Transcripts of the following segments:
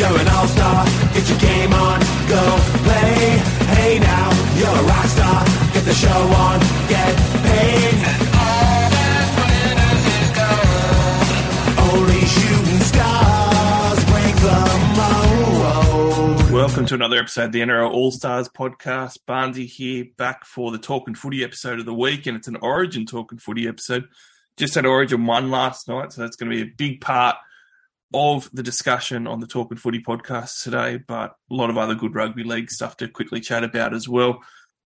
You're an all-star, get your game on, go play. Hey now, you're a rock star, get the show on, get paid. And all that glitters is gold. Only shooting stars break the mold. Welcome to another episode of the NRL All Stars podcast. Barnesy here, back for the Talkin' Footy episode of the week, and it's an Origin Talkin' Footy episode. Just had Origin one last night, so that's going to be a big part of the discussion on the Talkin' Footy podcast today, but a lot of other good rugby league stuff to quickly chat about as well.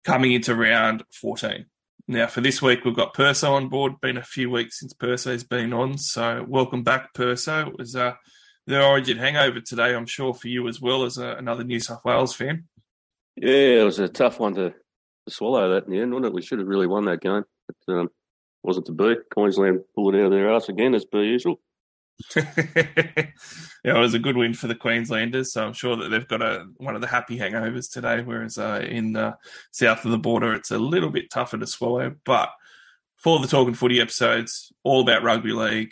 Coming into round 14. Now, for this week, we've got Perso on board. Been a few weeks since Perso's been on, so welcome back, Perso. It was uh, the Origin hangover today, I'm sure, for you as well as uh, another New South Wales fan. Yeah, it was a tough one to, to swallow that in the end, wasn't it? We should have really won that game, but um, wasn't to be. Queensland pulled out of their ass again, as per usual. yeah, it was a good win for the Queenslanders, so I'm sure that they've got a one of the happy hangovers today. Whereas uh, in the south of the border, it's a little bit tougher to swallow. But for the Talking Footy episodes, all about rugby league.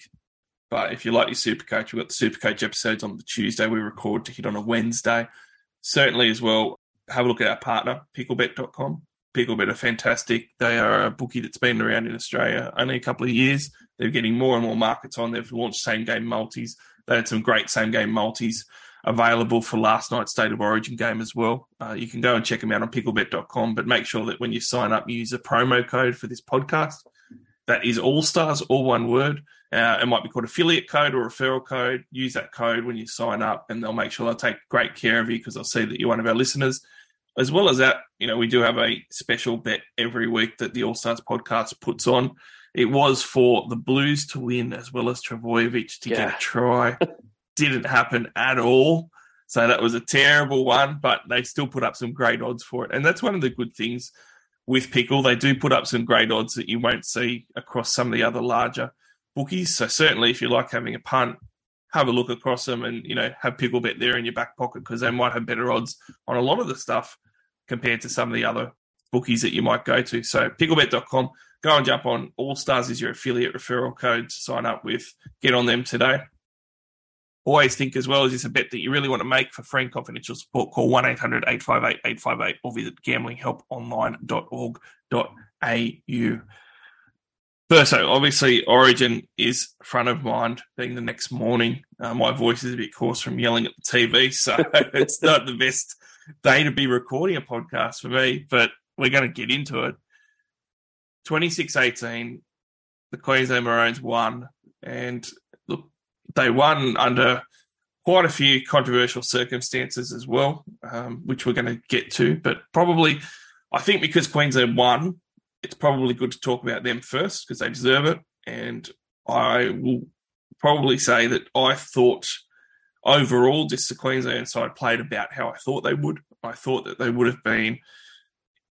But if you like your Super Coach, we've got the Super Coach episodes on the Tuesday. We record to hit on a Wednesday. Certainly, as well, have a look at our partner, picklebet.com. Picklebet are fantastic. They are a bookie that's been around in Australia only a couple of years. They're getting more and more markets on. They've launched same game multis. They had some great same game multis available for last night's State of Origin game as well. Uh, you can go and check them out on picklebet.com, but make sure that when you sign up, you use a promo code for this podcast. That is All Stars, all one word. Uh, it might be called affiliate code or referral code. Use that code when you sign up, and they'll make sure they'll take great care of you because they'll see that you're one of our listeners. As well as that, you know, we do have a special bet every week that the All Stars podcast puts on. It was for the Blues to win as well as Trbojevic to Yeah. get a try. Didn't happen at all. So that was a terrible one, but they still put up some great odds for it. And that's one of the good things with Pickle. They do put up some great odds that you won't see across some of the other larger bookies. So certainly if you like having a punt, have a look across them and, you know, have Picklebet there in your back pocket because they might have better odds on a lot of the stuff compared to some of the other bookies that you might go to. So picklebet.com, go and jump on. All Stars is your affiliate referral code to sign up with. Get on them today. Always think as well, is this a bet that you really want to make for free and confidential support? Call 1 800 858 858 or visit gamblinghelponline.org.au. Perso, obviously, Origin is front of mind being the next morning. Uh, my voice is a bit coarse from yelling at the TV, so it's not the best day to be recording a podcast for me, but we're going to get into it. 26 18, the Queensland Maroons won, and look, they won under quite a few controversial circumstances as well, um, which we're going to get to. But probably, I think because Queensland won, it's probably good to talk about them first because they deserve it. And I will probably say that I thought overall, just the Queensland side played about how I thought they would. I thought that they would have been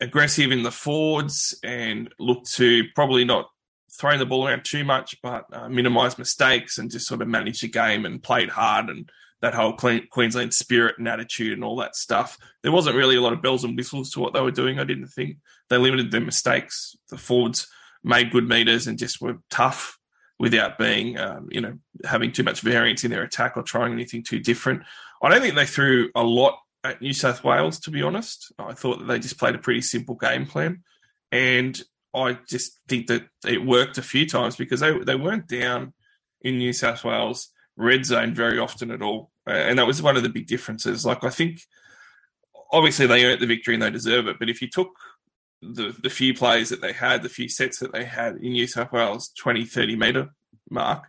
aggressive in the forwards and looked to probably not throwing the ball around too much, but uh, minimise mistakes and just sort of manage the game and played hard and that whole Queensland spirit and attitude and all that stuff. There wasn't really a lot of bells and whistles to what they were doing. I didn't think they limited their mistakes. The forwards made good meters and just were tough without being, um, you know, having too much variance in their attack or trying anything too different. I don't think they threw a lot at New South Wales, to be honest. I thought that they just played a pretty simple game plan. And I just think that it worked a few times because they, they weren't down in New South Wales red zone very often at all. And that was one of the big differences. Like, I think obviously they earned the victory and they deserve it. But if you took the, the few plays that they had, the few sets that they had in New South Wales 20, 30 metre mark,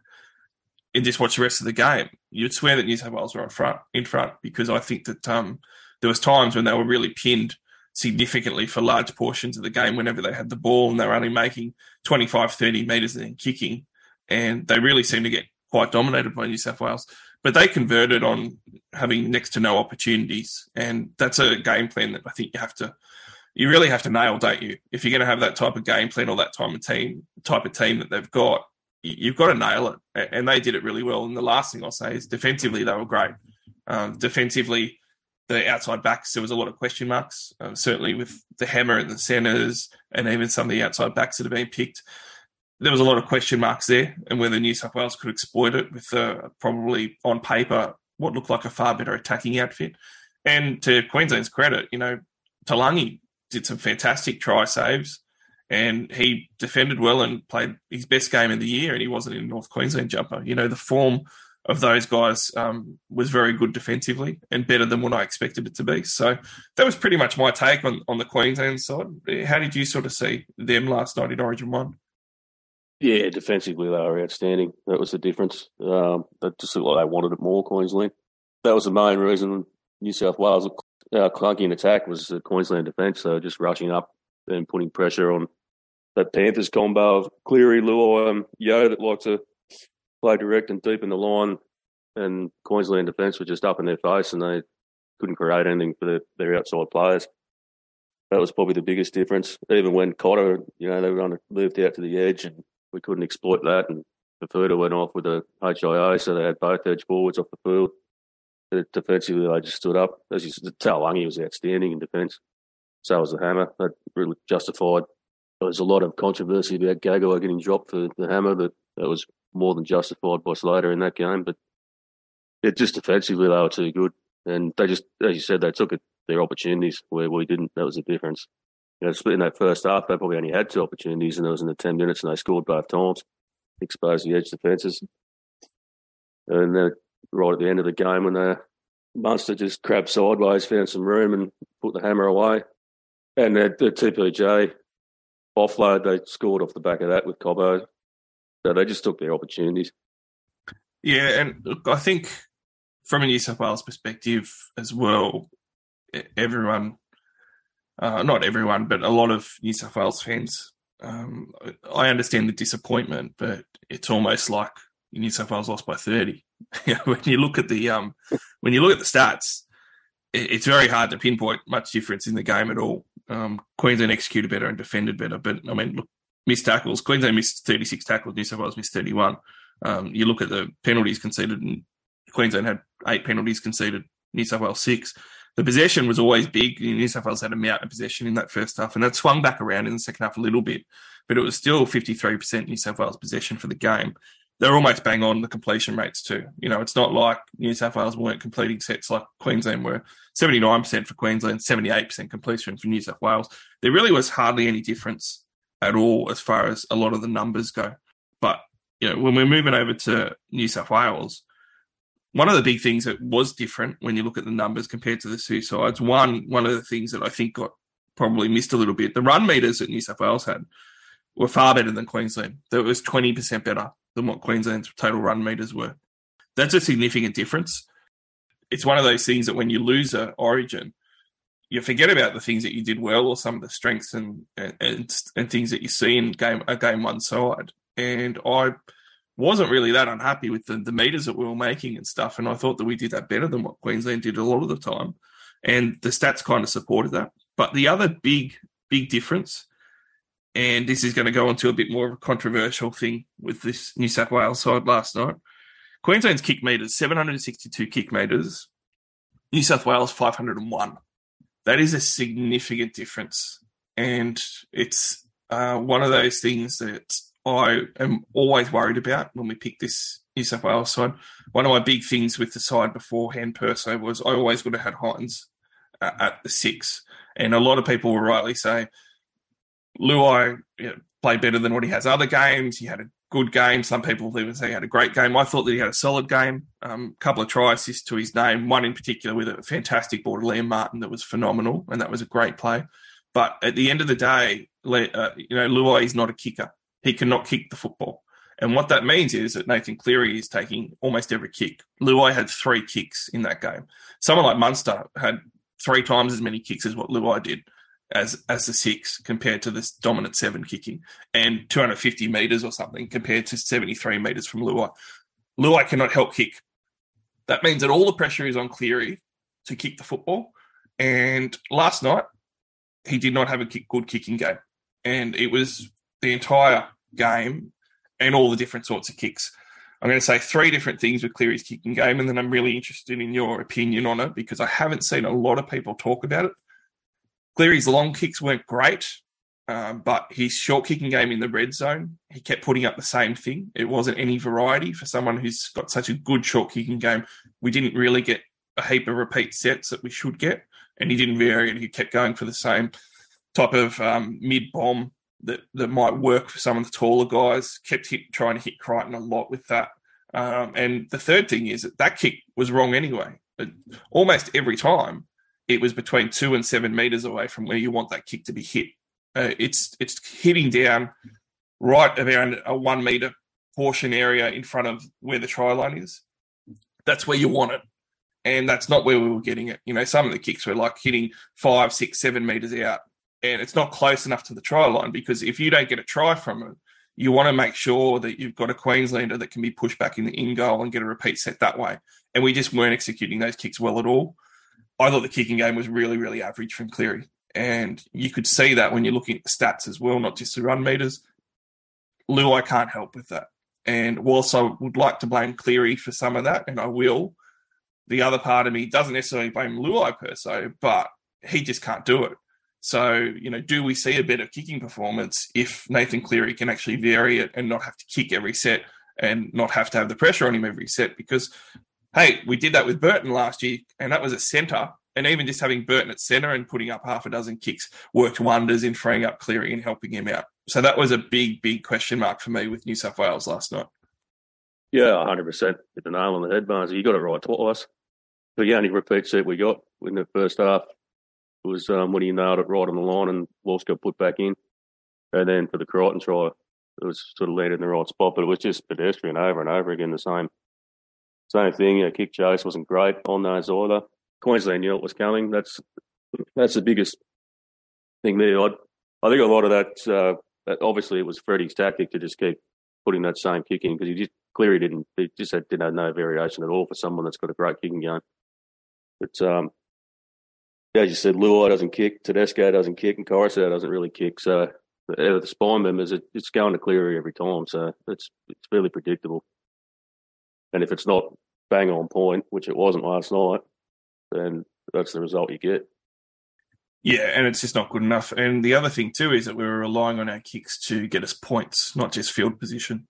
and just watch the rest of the game, you'd swear that New South Wales were in front, in front because I think that um, there was times when they were really pinned significantly for large portions of the game whenever they had the ball and they were only making 25, 30 metres and then kicking. And they really seemed to get quite dominated by New South Wales. But they converted on having next to no opportunities. And that's a game plan that I think you have to you really have to nail, don't you? If you're going to have that type of game plan or that type of team, type of team that they've got, you- you've got to nail it. And they did it really well. And the last thing I'll say is defensively, they were great. Um, defensively, the outside backs, there was a lot of question marks, um, certainly with the hammer and the centres and even some of the outside backs that have been picked. There was a lot of question marks there and whether New South Wales could exploit it with uh, probably on paper what looked like a far better attacking outfit. And to Queensland's credit, you know, Taulagi did some fantastic try saves and he defended well and played his best game of the year and he wasn't in North Queensland jumper. You know, the form of those guys um, was very good defensively and better than what I expected it to be. So that was pretty much my take on, on the Queensland side. How did you sort of see them last night in Origin 1? Yeah, defensively they were outstanding. That was the difference. Um, it just looked like they wanted it more, Queensland. That was the main reason New South Wales uh, clunky in attack was the Queensland defence. So just rushing up and putting pressure on that Panthers combo of Cleary, Luai, and Yeo that like to play direct and deep in the line. And Queensland defence were just up in their face and they couldn't create anything for their, their outside players. That was probably the biggest difference. Even when Cotter, you know, they were on to moved out to the edge and we couldn't exploit that. And Fifita went off with a HIA, so they had both edge forwards off the field. Defensively, they just stood up. As you said, Taulagi was outstanding in defence. So was the hammer. That really justified. There was a lot of controversy about Gagai getting dropped for the hammer, but that was more than justified by Slater in that game. But it just defensively, they were too good. And they just, as you said, they took it, their opportunities where we didn't. That was the difference. You know, in that first half, they probably only had two opportunities, and it was in the 10 minutes, and they scored both times, exposed the edge defences. And then right at the end of the game, when the Munster just crabbed sideways, found some room, and put the hammer away. And the, the TPJ offload, they scored off the back of that with Cobbo. So they just took their opportunities. Yeah, and look, I think from a New South Wales perspective as well, everyone, uh, not everyone, but a lot of New South Wales fans, um, I understand the disappointment, but it's almost like New South Wales lost by 30. when you look at the um, when you look at the stats, it's very hard to pinpoint much difference in the game at all. Um, Queensland executed better and defended better, but I mean, look, missed tackles. Queensland missed 36 tackles. New South Wales missed 31. Um, you look at the penalties conceded, and Queensland had eight penalties conceded. New South Wales six. The possession was always big. New South Wales had a mountain of possession in that first half, and that swung back around in the second half a little bit, but it was still 53% New South Wales possession for the game. They're almost bang on the completion rates too. You know, it's not like New South Wales weren't completing sets like Queensland were. 79% for Queensland, 78% completion for New South Wales. There really was hardly any difference at all as far as a lot of the numbers go. But, you know, when we're moving over to New South Wales, one of the big things that was different when you look at the numbers compared to the two sides, one one of the things that I think got probably missed a little bit, the run meters that New South Wales had were far better than Queensland. That was 20% better than what Queensland's total run meters were. That's a significant difference. It's one of those things that when you lose a origin, you forget about the things that you did well or some of the strengths and and, and things that you see in game a game one side. And I wasn't really that unhappy with the, the meters that we were making and stuff. And I thought that we did that better than what Queensland did a lot of the time. And the stats kind of supported that. But the other big, big difference, and this is going to go into a bit more of a controversial thing with this New South Wales side last night. Queensland's kick meters, 762 kick meters. New South Wales, 501. That is a significant difference. And it's uh, one of those things that I am always worried about when we pick this New South Wales side. One of my big things with the side beforehand, per se, was I always would have had Hynes uh, at the six. And a lot of people will rightly say, Luai you know, played better than what he has other games. He had a good game. Some people even say he had a great game. I thought that he had a solid game. A um, couple of try assists to his name, one in particular with a fantastic ball to Liam Martin that was phenomenal, and that was a great play. But at the end of the day, uh, you know, Luai is not a kicker. He cannot kick the football. And what that means is that Nathan Cleary is taking almost every kick. Luai had three kicks in that game. Someone like Munster had three times as many kicks as what Luai did as as the six compared to this dominant seven kicking and 250 meters or something compared to 73 meters from Luai. Luai cannot help kick. That means that all the pressure is on Cleary to kick the football. And last night, he did not have a kick, good kicking game. And it was the entire game and all the different sorts of kicks. I'm going to say three different things with Cleary's kicking game, and then I'm really interested in your opinion on it because I haven't seen a lot of people talk about it. Cleary's long kicks weren't great. Um, but his short kicking game in the red zone, he kept putting up the same thing. It wasn't any variety for someone who's got such a good short kicking game. We didn't really get a heap of repeat sets that we should get, and he didn't vary and He kept going for the same type of um, mid bomb that, that might work for some of the taller guys. Kept hit, trying to hit Crichton a lot with that. Um, and the third thing is that that kick was wrong anyway. But almost every time, it was between two and seven meters away from where you want that kick to be hit. Uh, it's it's hitting down right around a one meter portion area in front of where the try line is. That's where you want it. And that's not where we were getting it. You know, some of the kicks were like hitting five, six, seven meters out. And it's not close enough to the try line because if you don't get a try from it, you want to make sure that you've got a Queenslander that can be pushed back in the in goal and get a repeat set that way. And we just weren't executing those kicks well at all. I thought the kicking game was really, really average from Cleary. And you could see that when you're looking at the stats as well, not just the run meters. Luai can't help with that. And whilst I would like to blame Cleary for some of that, and I will, the other part of me doesn't necessarily blame Luai per se, but he just can't do it. So, you know, do we see a better kicking performance if Nathan Cleary can actually vary it and not have to kick every set and not have to have the pressure on him every set? Because, hey, we did that with Burton last year, and that was a centre. And even just having Burton at centre and putting up half a dozen kicks worked wonders in freeing up Cleary and helping him out. So that was a big, big question mark for me with New South Wales last night. Yeah, 100%. Hit the nail on the head, Barnes. You got it right twice. The only repeat set we got in the first half was um, when he nailed it right on the line and Walsh got put back in. And then for the Crichton try, it was sort of landed in the right spot, but it was just pedestrian over and over again. The same, same thing. Yeah, kick chase wasn't great on those either. Queensland knew it was coming. That's that's the biggest thing there. I, I think a lot of that, uh, that obviously it was Freddie's tactic to just keep putting that same kick in because he just clearly didn't. He just had, didn't have no variation at all for someone that's got a great kicking game. But um, as you said, Luai doesn't kick, Tedesco doesn't kick, and Koroisau doesn't really kick. So the spine members, it, it's going to Cleary every time. So it's it's fairly predictable. And if it's not bang on point, which it wasn't last night, then that's the result you get. Yeah, and it's just not good enough. And the other thing too is that we were relying on our kicks to get us points, not just field position.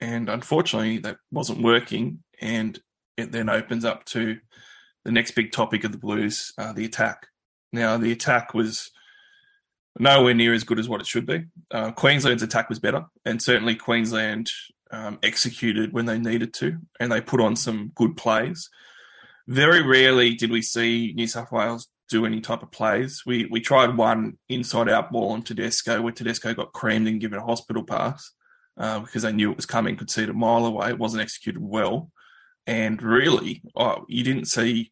And unfortunately, that wasn't working. And it then opens up to the next big topic of the Blues, uh, the attack. Now, the attack was nowhere near as good as what it should be. Uh, Queensland's attack was better, and certainly Queensland um, executed when they needed to, and they put on some good plays. Very rarely did we see New South Wales do any type of plays. We we tried one inside out ball on Tedesco where Tedesco got creamed and given a hospital pass uh, because they knew it was coming, could see it a mile away. It wasn't executed well and really, oh, you didn't see.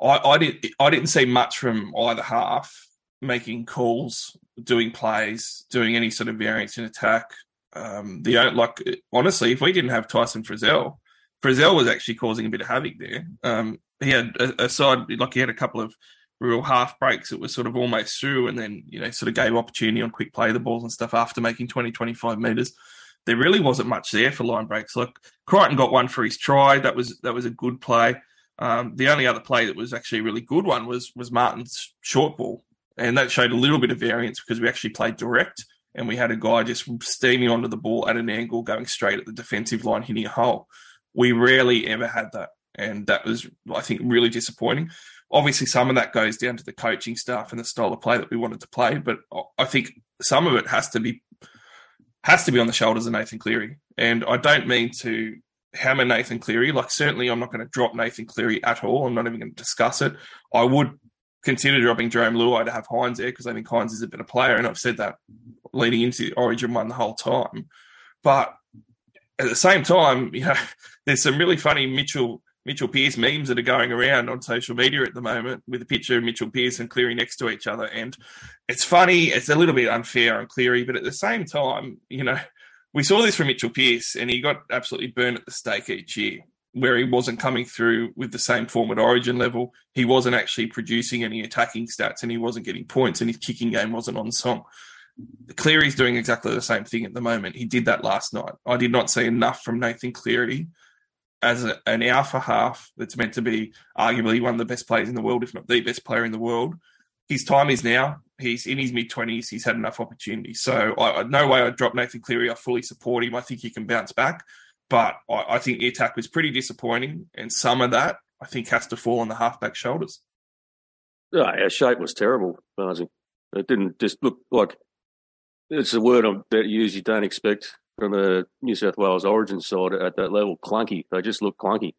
I, I didn't. I didn't see much from either half making calls, doing plays, doing any sort of variance in attack. Um, the like honestly, if we didn't have Tyson Frizell, Frizell was actually causing a bit of havoc there. Um, he had a, a side like he had a couple of real half breaks that was sort of almost through, and then you know sort of gave opportunity on quick play the balls and stuff after making 20, 25 meters there really wasn't much there for line breaks. Like Crichton got one for his try. That was that was a good play. Um, the only other play that was actually a really good one was was Martin's short ball, and that showed a little bit of variance because we actually played direct and we had a guy just steaming onto the ball at an angle, going straight at the defensive line, hitting a hole. We rarely ever had that, and that was I think really disappointing. Obviously, some of that goes down to the coaching staff and the style of play that we wanted to play, but I think some of it has to be has to be on the shoulders of Nathan Cleary. And I don't mean to hammer Nathan Cleary. Like, certainly, I'm not going to drop Nathan Cleary at all. I'm not even going to discuss it. I would consider dropping Jarome Luai to have Hynes there because I think Hynes is a better player. And I've said that leading into Origin one the whole time. But at the same time, you know, there's some really funny Mitchell Mitchell Pearce memes that are going around on social media at the moment with a picture of Mitchell Pearce and Cleary next to each other. And it's funny, it's a little bit unfair on Cleary, but at the same time, you know, we saw this from Mitchell Pearce and he got absolutely burned at the stake each year where he wasn't coming through with the same form at origin level. He wasn't actually producing any attacking stats and he wasn't getting points and his kicking game wasn't on song. Cleary's doing exactly the same thing at the moment. He did that last night. I did not see enough from Nathan Cleary as a, an alpha half that's meant to be arguably one of the best players in the world, if not the best player in the world. His time is now. He's in his mid twenties. He's had enough opportunities. So I, no way I'd drop Nathan Cleary. I fully support him. I think he can bounce back. But I, I think the attack was pretty disappointing, and some of that I think has to fall on the halfback shoulders. Yeah, our shape was terrible, Barnesy. It didn't just look like it's a word that you usually don't expect from a New South Wales origin side at that level. Clunky. They just looked clunky.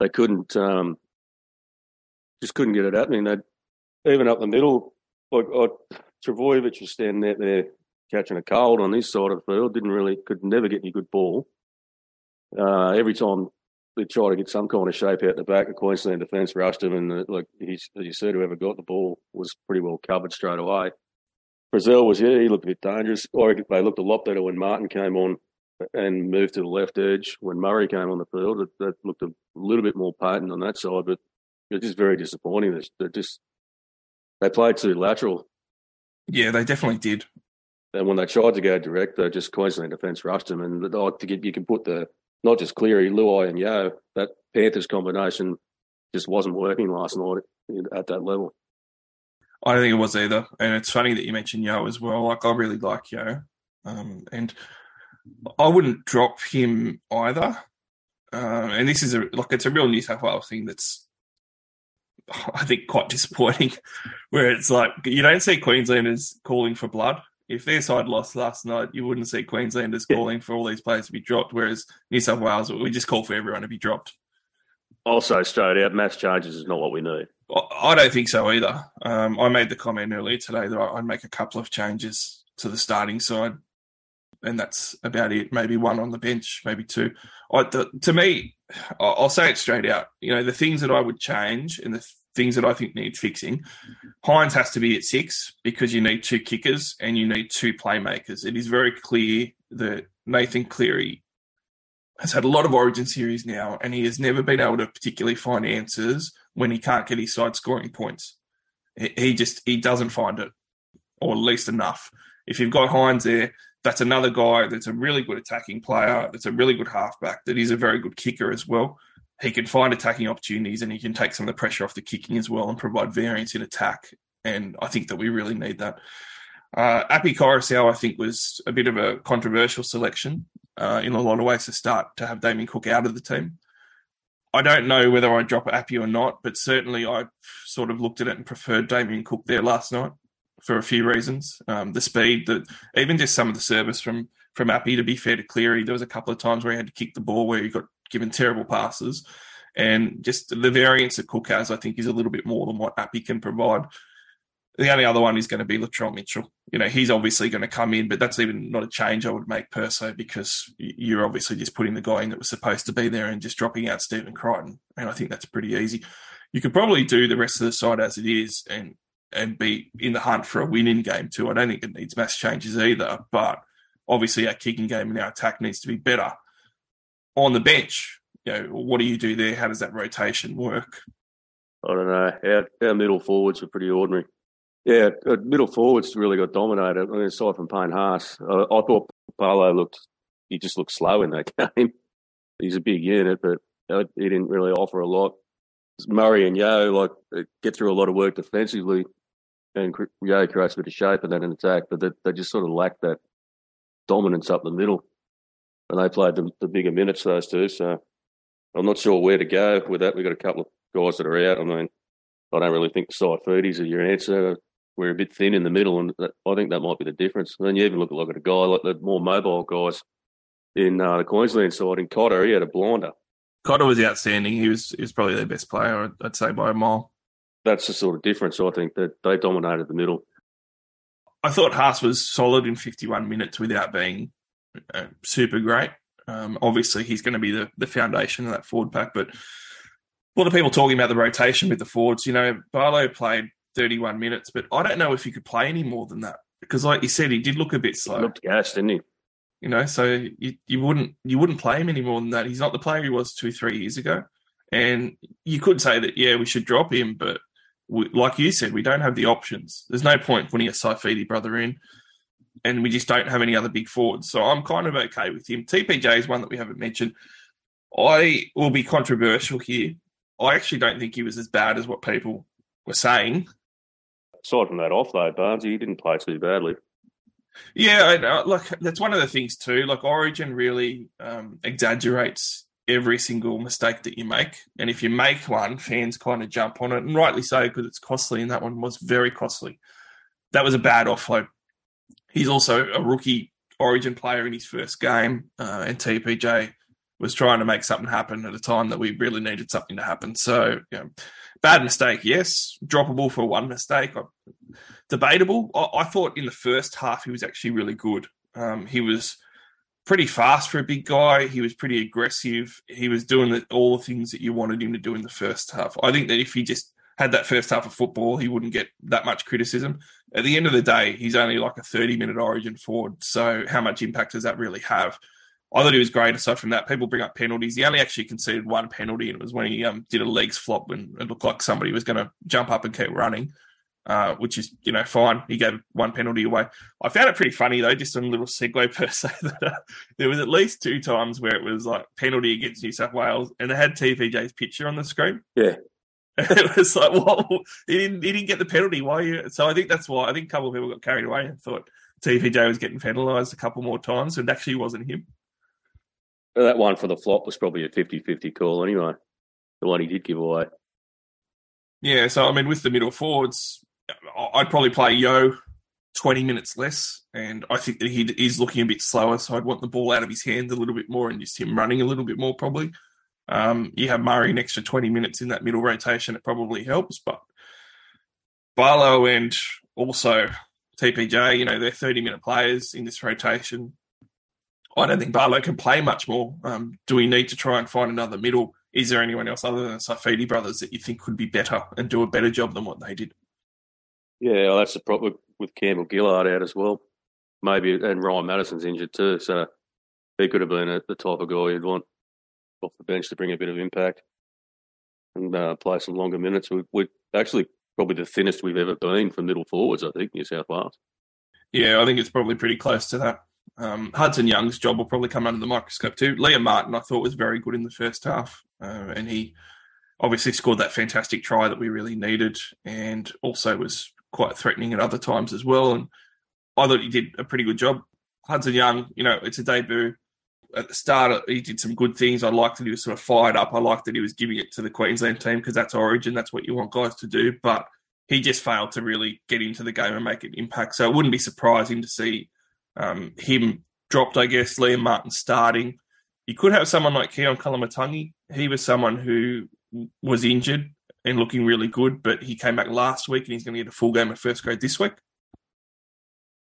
They couldn't, um, just couldn't get it happening. They even up the middle, like uh, Trbojevic was standing out there catching a cold on this side of the field. Didn't really, could never get any good ball. Uh, every time they tried to get some kind of shape out the back, the Queensland defence rushed him, and uh, like he's, as you said, whoever got the ball was pretty well covered straight away. Frizell was yeah, he looked a bit dangerous. Or they looked a lot better when Martin came on and moved to the left edge. When Murray came on the field, it, that looked a little bit more potent on that side, but it's just very disappointing. They just they played too lateral. Yeah, they definitely did. And when they tried to go direct, they just Queensland defence rushed them. And oh, to get you can put the not just Cleary, Luai, and Yeo. That Panthers combination just wasn't working last night at that level. I don't think it was either. And it's funny that you mentioned Yeo as well. Like I really like Yeo, um, and I wouldn't drop him either. Um, and this is a like it's a real New South Wales thing that's I think quite disappointing, where it's like you don't see Queenslanders calling for blood. If their side lost last night, you wouldn't see Queenslanders calling for all these players to be dropped. Whereas New South Wales, we just call for everyone to be dropped. Also, straight out, mass changes is not what we need. I don't think so either. Um, I made the comment earlier today that I'd make a couple of changes to the starting side, and that's about it. Maybe one on the bench, maybe two. I, the, to me, I'll say it straight out. You know, the things that I would change and the things that I think need fixing. Hynes has to be at six because you need two kickers and you need two playmakers. It is very clear that Nathan Cleary has had a lot of Origin series now, and he has never been able to particularly find answers when he can't get his side scoring points. He just he doesn't find it, or at least enough. If you've got Hynes there, that's another guy that's a really good attacking player, that's a really good halfback, that is a very good kicker as well. He can find attacking opportunities and he can take some of the pressure off the kicking as well and provide variance in attack. And I think that we really need that. Uh, Api Koroisau, I think, was a bit of a controversial selection uh, in a lot of ways to start to have Damien Cook out of the team. I don't know whether I drop Api or not, but certainly I sort of looked at it and preferred Damien Cook there last night for a few reasons. Um, the speed, that even just some of the service from from Api. To be fair to Cleary, there was a couple of times where he had to kick the ball where he got given terrible passes, and just the variance that Cook has, I think, is a little bit more than what Api can provide. The only other one is going to be Latrell Mitchell. You know, he's obviously going to come in, but that's even not a change I would make per se because you're obviously just putting the guy in that was supposed to be there and just dropping out Stephen Crichton. And I think that's pretty easy. You could probably do the rest of the side as it is and and be in the hunt for a win in game two. I don't think it needs mass changes either, but obviously our kicking game and our attack needs to be better. On the bench, you know, what do you do there? How does that rotation work? I don't know. Our, our middle forwards are pretty ordinary. Yeah, uh, middle forwards really got dominated. I mean, aside from Payne Haas, uh, I thought Paulo looked, he just looked slow in that game. He's a big unit, but he didn't really offer a lot. Murray and Yeo, like get through a lot of work defensively, and Yeo creates a bit of shape and then an attack, but they, they just sort of lack that dominance up the middle. And they played the, the bigger minutes, those two. So I'm not sure where to go with that. We've got a couple of guys that are out. I mean, I don't really think Saifiti's are your answer we're a bit thin in the middle, and I think that might be the difference. And then you even look at, look at a guy like the more mobile guys in uh, the Queensland side. In Cotter, he had a blinder. Cotter was outstanding. He was he was probably their best player, I'd say by a mile. That's the sort of difference. I think that they dominated the middle. I thought Haas was solid in 51 minutes without being uh, super great. Um, obviously, he's going to be the, the foundation of that forward pack, but a lot of people talking about the rotation with the forwards. You know, Paulo played 31 minutes, but I don't know if he could play any more than that because, like you said, he did look a bit slow. He looked gassed, didn't he? You know, so you, you wouldn't you wouldn't play him any more than that. He's not the player he was two three years ago, and you could say that yeah, we should drop him, but we, like you said, we don't have the options. There's no point putting a Saifiti brother in, and we just don't have any other big forwards. So I'm kind of okay with him. TPJ is one that we haven't mentioned. I will be controversial here. I actually don't think he was as bad as what people were saying. aside from that offload, Barnes, he didn't play too badly. Yeah, I, like that's one of the things too. Like Origin really um, exaggerates every single mistake that you make, and if you make one, fans kind of jump on it, and rightly so because it's costly. And that one was very costly. That was a bad offload. He's also a rookie Origin player in his first game, uh, and TPJ was trying to make something happen at a time that we really needed something to happen. So, you know, bad mistake, yes. Droppable for one mistake, debatable. I, I, thought in the first half he was actually really good. Um, he was pretty fast for a big guy. He was pretty aggressive. He was doing the, all the things that you wanted him to do in the first half. I think that if he just had that first half of football, he wouldn't get that much criticism. At the end of the day, he's only like a 30 minute origin forward. So, how much impact does that really have? I thought he was great. Aside from that, people bring up penalties. He only actually conceded one penalty, and it was when he um, did a legs flop when it looked like somebody was going to jump up and keep running, uh, which is you know fine. He gave one penalty away. I found it pretty funny though, just a little segue per se. That uh, there was at least two times where it was like penalty against New South Wales, and they had TPJ's picture on the screen. Yeah, it was like, well, he didn't he didn't get the penalty. Why? You? So I think that's why I think a couple of people got carried away and thought TPJ was getting penalised a couple more times, and actually wasn't him. That one for the flop was probably a 50-50 call anyway. The one he did give away. Yeah, so I mean, with the middle forwards, I'd probably play Yeo twenty minutes less, and I think that he is looking a bit slower. So I'd want the ball out of his hands a little bit more, and just him running a little bit more probably. Um, you have Murray an extra 20 minutes in that middle rotation, it probably helps. But Paulo and also TPJ, you know, they're 30 minute players in this rotation. I don't think Barlow can play much more. Um, do we need to try and find another middle? Is there anyone else other than Saifiti brothers that you think could be better and do a better job than what they did? Yeah, well, that's the problem with Campbell Gillard out as well. Maybe, and Ryan Matterson's injured too, so he could have been a, the type of guy you'd want off the bench to bring a bit of impact and uh, play some longer minutes. We, we're actually probably the thinnest we've ever been for middle forwards, I think, New South Wales. Yeah, I think it's probably pretty close to that. Um, Hudson Young's job will probably come under the microscope too. Liam Martin, I thought, was very good in the first half, uh, and he obviously scored that fantastic try that we really needed, and also was quite threatening at other times as well. And I thought he did a pretty good job. Hudson Young, you know, it's a debut. At the start, he did some good things. I liked that he was sort of fired up. I liked that he was giving it to the Queensland team because that's origin. That's what you want guys to do. But he just failed to really get into the game and make an impact. So it wouldn't be surprising to see um, him dropped, I guess, Liam Martin starting. You could have someone like Keaon Koloamatangi. He was someone who was injured and looking really good, but he came back last week and he's going to get a full game of first grade this week.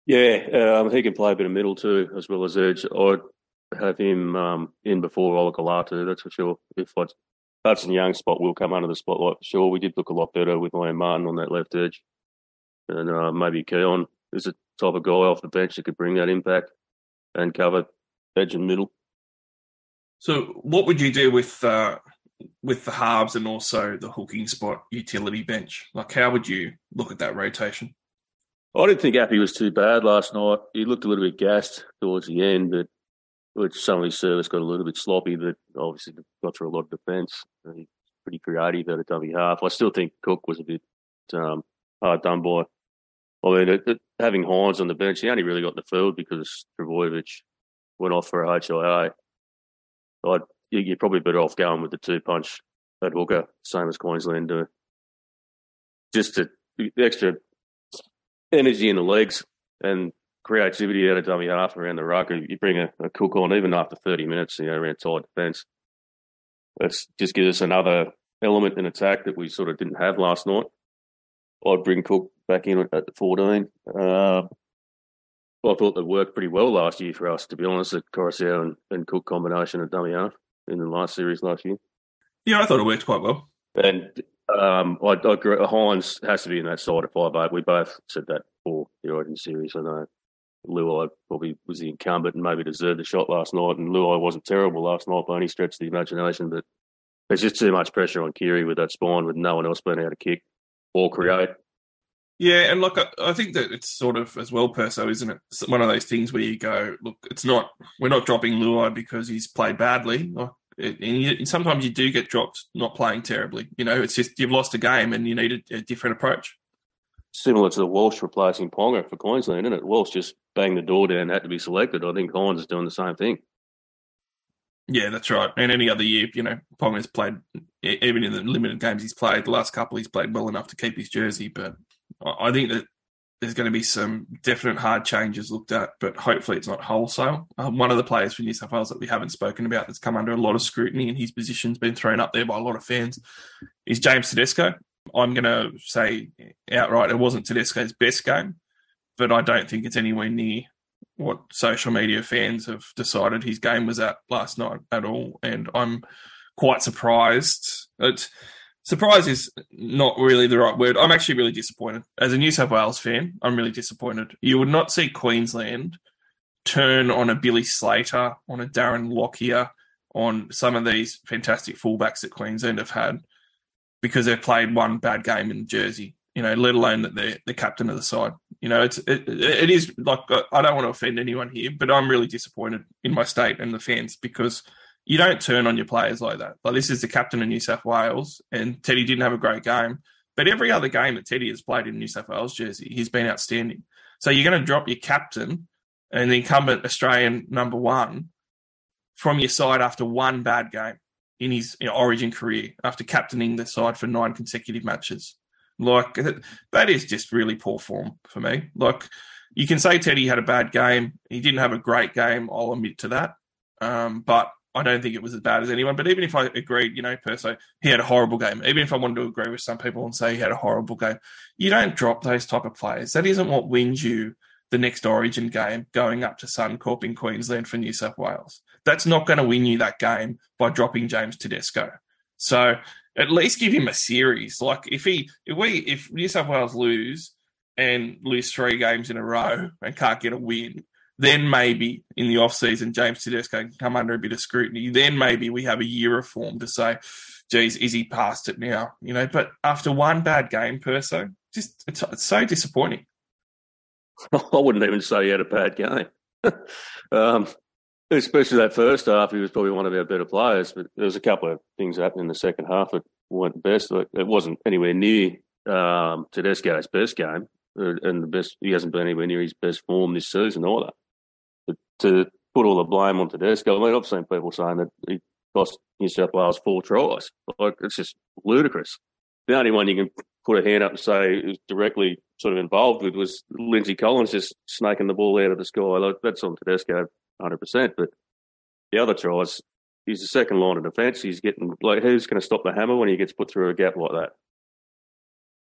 Yeah, um, he can play a bit of middle too, as well as edge. I'd have him um, in before Olakau'atu, that's for sure. If Hudson Young spot will come under the spotlight for sure. We did look a lot better with Liam Martin on that left edge. And uh, maybe Keaon is a type of guy off the bench that could bring that impact and cover edge and middle. So, what would you do with uh, with the halves and also the hooking spot utility bench? Like, how would you look at that rotation? I didn't think Api was too bad last night. He looked a little bit gassed towards the end, but which some of his service got a little bit sloppy, but obviously got through a lot of defence. He's pretty creative at a dummy half. I still think Cook was a bit um, hard done by. I mean, it, it, having Hynes on the bench, he only really got in the field because Trbojevic went off for a HIA. I'd, you're probably better off going with the two punch at hooker, same as Queensland do. Just to, the extra energy in the legs and creativity out of dummy half around the ruck. And you bring a, a cook on even after 30 minutes, you know, around tight defence. That's just gives us another element in attack that we sort of didn't have last night. I'd bring Cook back in at 14. Uh, I thought that worked pretty well last year for us, to be honest, the Koroisau and, and Cook combination of dummy half in the last series last year. Yeah, I thought it worked quite well. And um, I, I agree. Hynes has to be in that side of five eight. We both said that for the Origin series. I know Luai probably was the incumbent and maybe deserved the shot last night, and Luai wasn't terrible last night by any stretch of the imagination. But there's just too much pressure on Cleary with that spine, with no one else being able to kick or create. Yeah, and look, I, I think that it's sort of as well, Perso, isn't it? It's one of those things where you go, look, it's not. We're not dropping Luai because he's played badly. and you, sometimes you do get dropped not playing terribly. You know, it's just you've lost a game and you need a, a different approach. similar to the Walsh replacing Ponga for Queensland, isn't it? Walsh just banged the door down, had to be selected. I think Collins is doing the same thing. Yeah, that's right. And any other year, you know, Ponga's played, e- even in the limited games he's played, the last couple he's played well enough to keep his jersey. But I I think that there's going to be some definite hard changes looked at, but hopefully it's not wholesale. Um, one of the players for New South Wales that we haven't spoken about that's come under a lot of scrutiny and his position's been thrown up there by a lot of fans is James Tedesco. I'm going to say outright it wasn't Tedesco's best game, but I don't think it's anywhere near what social media fans have decided his game was at last night at all. And I'm quite surprised. It's, surprise is not really the right word. I'm actually really disappointed. As a New South Wales fan, I'm really disappointed. You would not see Queensland turn on a Billy Slater, on a Darren Lockyer, on some of these fantastic fullbacks that Queensland have had because they've played one bad game in Jersey. You know, let alone that they're the captain of the side. You know, it's it, it is like uh, I don't want to offend anyone here, but I'm really disappointed in my state and the fans because you don't turn on your players like that. Like this is the captain of New South Wales, and Teddy didn't have a great game, but every other game that Teddy has played in New South Wales jersey, he's been outstanding. So you're going to drop your captain and the incumbent Australian number one from your side after one bad game in his you know, Origin career, after captaining the side for nine consecutive matches. Like that is just really poor form for me. Like you can say Teddy had a bad game, he didn't have a great game. I'll admit to that, um, but I don't think it was as bad as anyone. But even if I agreed, you know, per se, he had a horrible game. Even if I wanted to agree with some people and say he had a horrible game, you don't drop those type of players. That isn't what wins you the next Origin game going up to Suncorp in Queensland for New South Wales. That's not going to win you that game by dropping James Tedesco. So at least give him a series. Like if he, if we, if New South Wales lose and lose three games in a row and can't get a win, then maybe in the off season James Tedesco can come under a bit of scrutiny. Then maybe we have a year of form to say, geez, is he past it now? You know, but after one bad game per se, just it's, it's so disappointing. I wouldn't even say he had a bad game. um, especially that first half, he was probably one of our better players. But there was a couple of things happening in the second half that weren't best. It wasn't anywhere near um, Tedesco's best game, uh, and the best. He hasn't been anywhere near his best form this season either. But to put all the blame on Tedesco, I mean, I've seen people saying that he cost New South Wales four tries. Like it's just ludicrous. The only one you can put a hand up and say is directly sort of involved with was Lindsay Collins just snaking the ball out of the sky. Like, that's on Tedesco, hundred percent. But the other tries, he's the second line of defence. He's getting like who's going to stop the hammer when he gets put through a gap like that?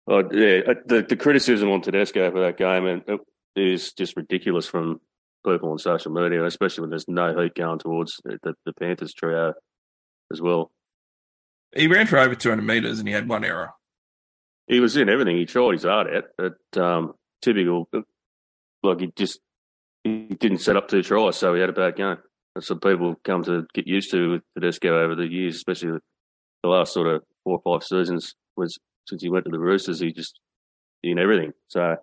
Oh, yeah, uh, the the criticism on Tedesco for that game and it is just ridiculous from people on social media, especially when there's no heat going towards the, the, the Panthers trio as well. He ran for over 200 metres and he had one error. He was in everything. He tried his hard at, but um, typical. Like he just he didn't set up two tries, so he had a bad game. That's what people come to get used to with Tedesco over the years, especially the last sort of four or five seasons. Was since he went to the Roosters, he just in everything. So,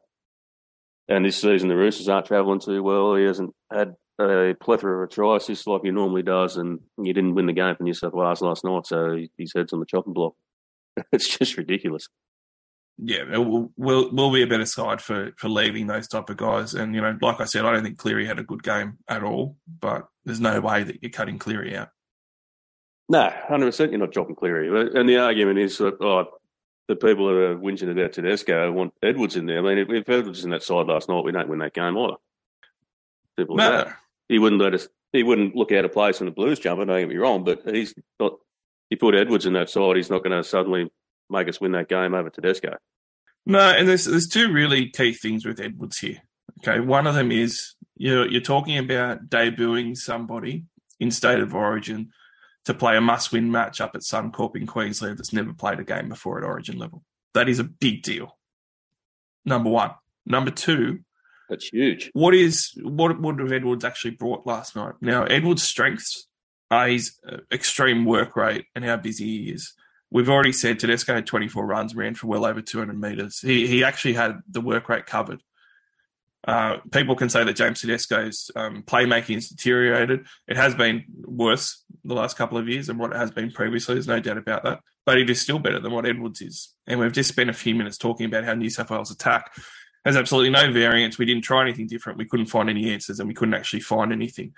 and this season the Roosters aren't travelling too well. He hasn't had a plethora of try assists like he normally does, and he didn't win the game for New South Wales last night, so his head's on the chopping block. it's just ridiculous. Yeah, will, will will be a better side for for leaving those type of guys. And you know, like I said, I don't think Cleary had a good game at all. But there's no way that you're cutting Cleary out. No, hundred percent. You're not dropping Cleary, and the argument is that oh, the people that are whinging about Tedesco want Edwards in there. I mean, if, Edwards is in that side last night, we don't win that game either. People No. like. He wouldn't let us. He wouldn't look out of place in the Blues jumper. Don't get me wrong, but he's not. You put Edwards in that side, he's not going to suddenly make us win that game over Tedesco. No, and there's there's two really key things with Edwards here. Okay, one of them is you're you're talking about debuting somebody in state of origin to play a must-win match up at Suncorp in Queensland that's never played a game before at Origin level. That is a big deal. Number one. Number two, That's huge. what is what would have Edwards actually brought last night? Now, Edwards' strengths are his uh, extreme work rate and how busy he is. We've already said Tedesco had 24 runs, ran for well over 200 metres. He he actually had the work rate covered. Uh, people can say that James Tedesco's um, playmaking has deteriorated. It has been worse the last couple of years than what it has been previously. There's no doubt about that. but it is still better than what Edwards is. And we've just spent a few minutes talking about how New South Wales attack has absolutely no variance. We didn't try anything different. We couldn't find any answers, and we couldn't actually find anything.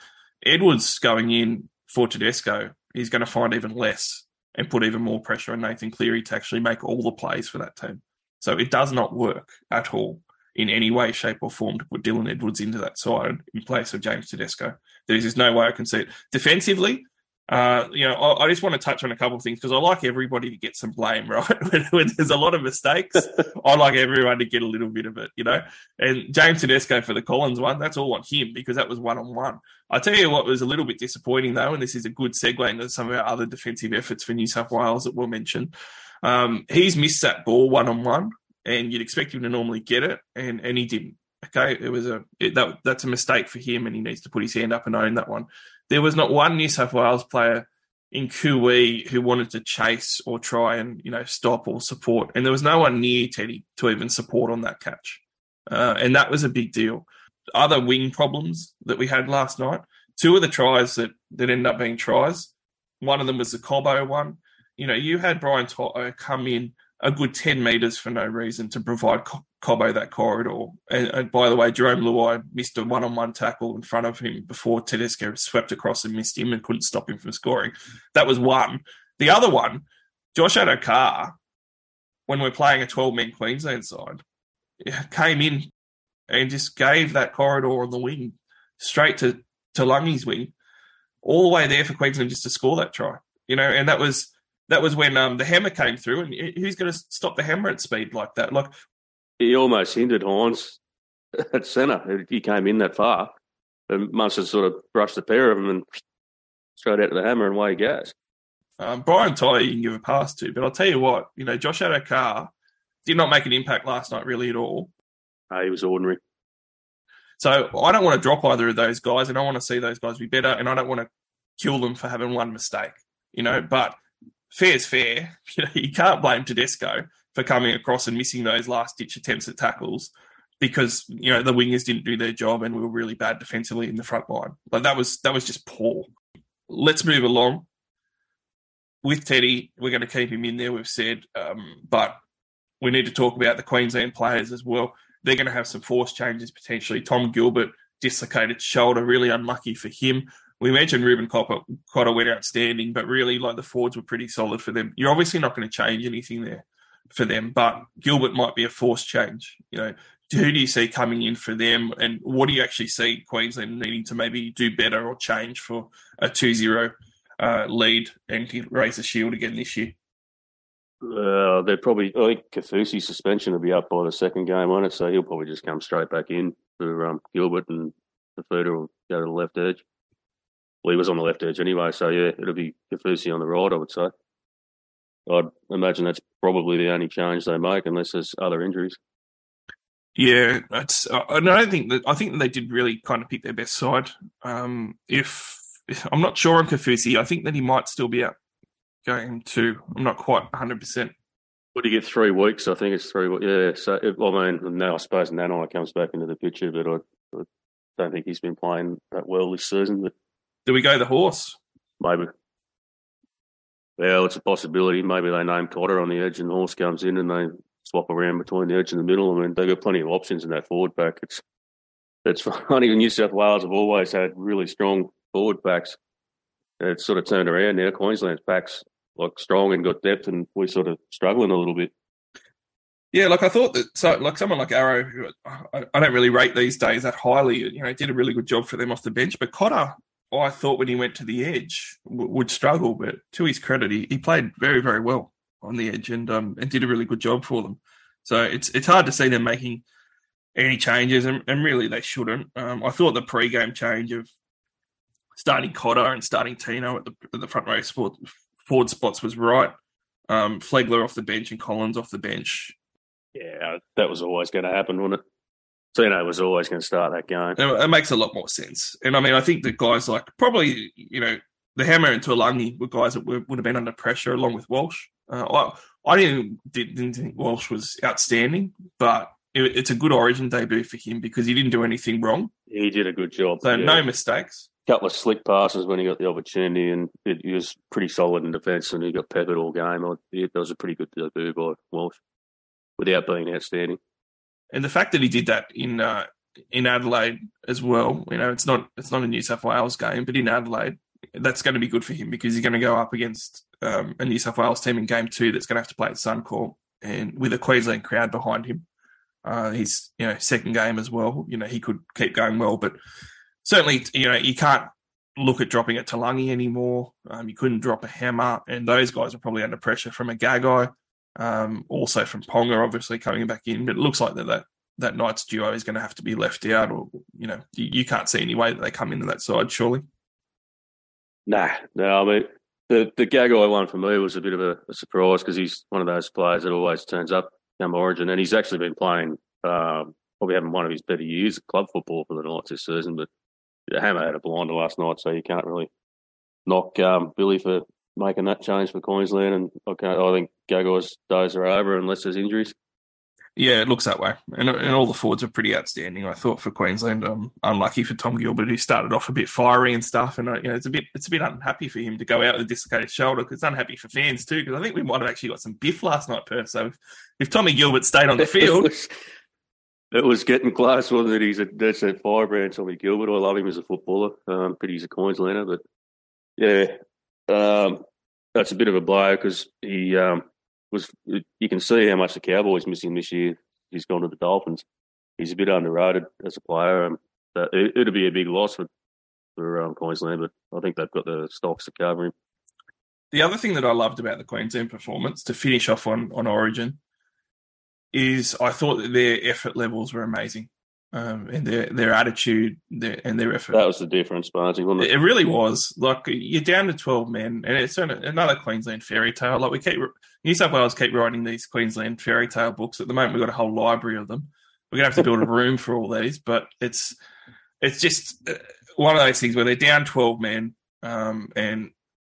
Edwards going in for Tedesco, he's going to find even less and put even more pressure on Nathan Cleary to actually make all the plays for that team. So it does not work at all in any way, shape, or form to put Dylan Edwards into that side in place of James Tedesco. There is no way I can see it. Defensively, uh, you know, I, I, just want to touch on a couple of things because I like everybody to get some blame, right? when, when, there's a lot of mistakes, I like everyone to get a little bit of it, you know. And James Tedesco for the Collins one, that's all on him because that was one on one. I tell you what was a little bit disappointing though, and this is a good segue into some of our other defensive efforts for New South Wales that were mentioned. Um, he's missed that ball one on one, and you'd expect him to normally get it, and and he didn't. Okay, it was a it, that that's a mistake for him, and he needs to put his hand up and own that one there was not one New South Wales player in Kui who wanted to chase or try and you know stop or support, and there was no one near Teddy to even support on that catch, uh, and that was a big deal. Other wing problems that we had last night. Two of the tries that that ended up being tries. One of them was the Cobbo one. You know, you had Brian To'o come in a good 10 metres for no reason to provide Cobbo that corridor. And, and, by the way, Jerome Luai missed a one on one tackle in front of him before Tedesco swept across and missed him and couldn't stop him from scoring. That was one. The other one, Josh Addo-Carr, when we're playing a 12 man Queensland side, came in and just gave that corridor on the wing straight to, to Lungy's wing, all the way there for Queensland just to score that try. You know, and that was that was when um, the hammer came through, and who's going to stop the hammer at speed like that? Like he almost hindered Hynes at centre. He came in that far, and must have sort of brushed the pair of them and straight out to the hammer and away he goes. Um, Brian To'o you can give a pass to, but I'll tell you what, you know, Josh Addo-Carr did not make an impact last night really at all. No, he was ordinary. So I don't want to drop either of those guys, and I want to see those guys be better, and I don't want to kill them for having one mistake, you know. But fair's fair. You know, you can't blame Tedesco for coming across and missing those last ditch attempts at tackles because you know the wingers didn't do their job and we were really bad defensively in the front line. Like that was that was just poor. Let's move along. With Teddy, we're going to keep him in there. We've said, um, but we need to talk about the Queensland players as well. They're going to have some force changes potentially. Tom Gilbert dislocated shoulder, really unlucky for him we mentioned Reuben Cotter, Cotter went outstanding, but really, like the Fords were pretty solid for them. You're obviously not going to change anything there for them, but Gilbert might be a forced change. You know, who do you see coming in for them, and what do you actually see Queensland needing to maybe do better or change for a 2-0 uh, lead and to raise the shield again this year? Uh, they're probably. I think Kaufusi's suspension will be up by the second game on it, so he'll probably just come straight back in for um, Gilbert, and the feeder will go to the left edge well, he was on the left edge anyway, so yeah, it'll be Kaufusi on the right, I would say. I'd imagine that's probably the only change they make, unless there's other injuries. Yeah, that's. Uh, I don't think that. I think that they did really kind of pick their best side. Um, if, I'm not sure on Kaufusi, I think that he might still be out going to. I'm not quite 100. percent Would he get three weeks? I think it's three. Yeah. So I mean, now I suppose Nanai comes back into the picture, but I, I don't think he's been playing that well this season. But do we go the horse? Maybe. Well, it's a possibility. Maybe they name Cotter on the edge and the horse comes in and they swap around between the edge and the middle. I mean, they've got plenty of options in that forward pack. It's it's funny. New South Wales have always had really strong forward packs. It's sort of turned around now. Queensland's packs like strong and got depth, and we're sort of struggling a little bit. Yeah, like I thought that, so like someone like Arrow, who I, I, don't really rate these days that highly, you know, did a really good job for them off the bench. But Cotter, I thought when he went to the edge w- would struggle, but to his credit, he, he played very very well on the edge and um and did a really good job for them. So it's it's hard to see them making any changes, and, and really they shouldn't. Um, I thought the pre-game change of starting Cotter and starting Tino at the, at the front row sport, forward spots was right. Um, Flegler off the bench and Collins off the bench. Yeah, that was always going to happen, wasn't it? Tino was always going to start that game. It makes a lot more sense. And I mean, I think the guys like probably, you know, the Hammer and Taulagi were guys that were, would have been under pressure along with Walsh. Uh, I, I didn't, didn't think Walsh was outstanding, but it, it's a good origin debut for him because he didn't do anything wrong. He did a good job. So yeah. no mistakes. couple of slick passes when he got the opportunity, and it, he was pretty solid in defence, and he got peppered all game. I- It was a pretty good debut by Walsh, without being outstanding. And the fact that he did that in uh, in Adelaide as well, you know, it's not it's not a New South Wales game, but in Adelaide, that's going to be good for him because he's going to go up against um, a New South Wales team in game two that's going to have to play at Suncorp and with a Queensland crowd behind him. Uh, his you know second game as well. You know he could keep going well, but certainly you know you can't look at dropping it to Lungy anymore. Um, you couldn't drop a hammer, and those guys are probably under pressure from a Gagai, um, also from Ponga, obviously coming back in. But it looks like that that that Knights duo is going to have to be left out, or you know you, you can't see any way that they come into that side. Surely, Nah, no, I mean the the Gagai one for me was a bit of a, a surprise because he's one of those players that always turns up come Origin, and he's actually been playing um, probably having one of his better years at club football for the Knights this season. But Hammer had a blinder last night, so you can't really knock um, Billy for making that change for Queensland. And I, can't, I think Gagai's days are over unless there's injuries. yeah, it looks that way, and and all the forwards are pretty outstanding. I thought for Queensland, um, unlucky for Tom Gilbert who started off a bit fiery and stuff, and uh, you know it's a bit it's a bit unhappy for him to go out with a dislocated shoulder because it's unhappy for fans too. Because I think we might have actually got some biff last night, Perso if, if Tommy Gilbert stayed on the it, field. was, it was getting close, wasn't it? He's a that's firebrand, Tommy Gilbert. I love him as a footballer, um, but he's a Queenslander. But yeah, um, that's a bit of a blow because he um, was. You can see how much the Cowboys miss him this year. He's gone to the Dolphins. He's a bit underrated as a player. Um, it, it'd be a big loss for for um, Queensland, but I think they've got the stocks to cover him. The other thing that I loved about the Queensland performance, to finish off on on Origin, is I thought that their effort levels were amazing, um, and their their attitude their, and their effort. That was the difference, Barnesy, wasn't it? It really was. Like you're down to twelve men, and it's an- another Queensland fairy tale. Like we keep New South Wales keep writing these Queensland fairy tale books. At the moment, we've got a whole library of them. We're gonna have to build a room for all these, but it's it's just uh, one of those things where they're down twelve men, um, and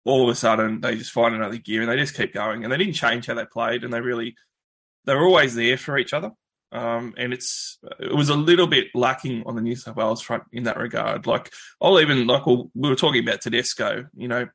all of a sudden they just find another gear and they just keep going. And they didn't change how they played, and they really they were always there for each other. Um, and it's it was a little bit lacking on the New South Wales front in that regard. Like I'll even like well, we were talking about Tedesco, you know,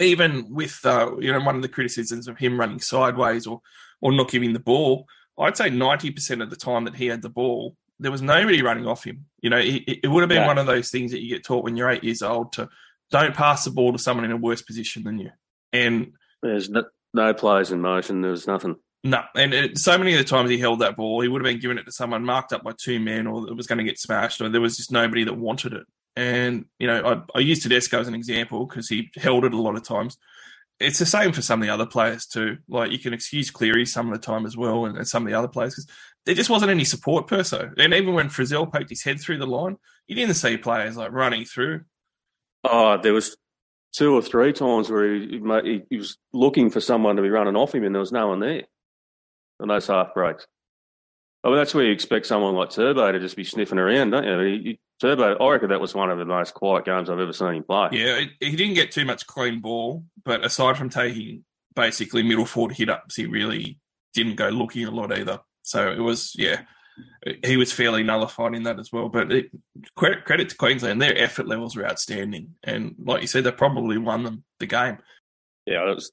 even with uh, you know one of the criticisms of him running sideways or or not giving the ball, I'd say ninety percent of the time that he had the ball, there was nobody running off him. You know, it, it would have been Yeah. one of those things that you get taught when you're eight years old to don't pass the ball to someone in a worse position than you. And There's no, no players in motion. There was nothing. No, and it, so many of the times he held that ball, he would have been giving it to someone marked up by two men, or it was going to get smashed, or there was just nobody that wanted it. And you know, I, I use Tedesco as an example because he held it a lot of times. It's the same for some of the other players too. Like you can excuse Cleary some of the time as well, and, and some of the other players because there just wasn't any support per se. And even when Frizell poked his head through the line, you didn't see players like running through. Oh, there was two or three times where he, he, he, he was looking for someone to be running off him, and there was no one there. And those half breaks. I mean, that's where you expect someone like Turbo to just be sniffing around, don't you? He, he, Turbo, I reckon that was one of the most quiet games I've ever seen him play. Yeah, he didn't get too much clean ball, but aside from taking basically middle forward hit ups, he really didn't go looking a lot either. So it was, yeah, he was fairly nullified in that as well. But it, credit, credit to Queensland, their effort levels were outstanding, and like you said, they probably won them the game. Yeah, it was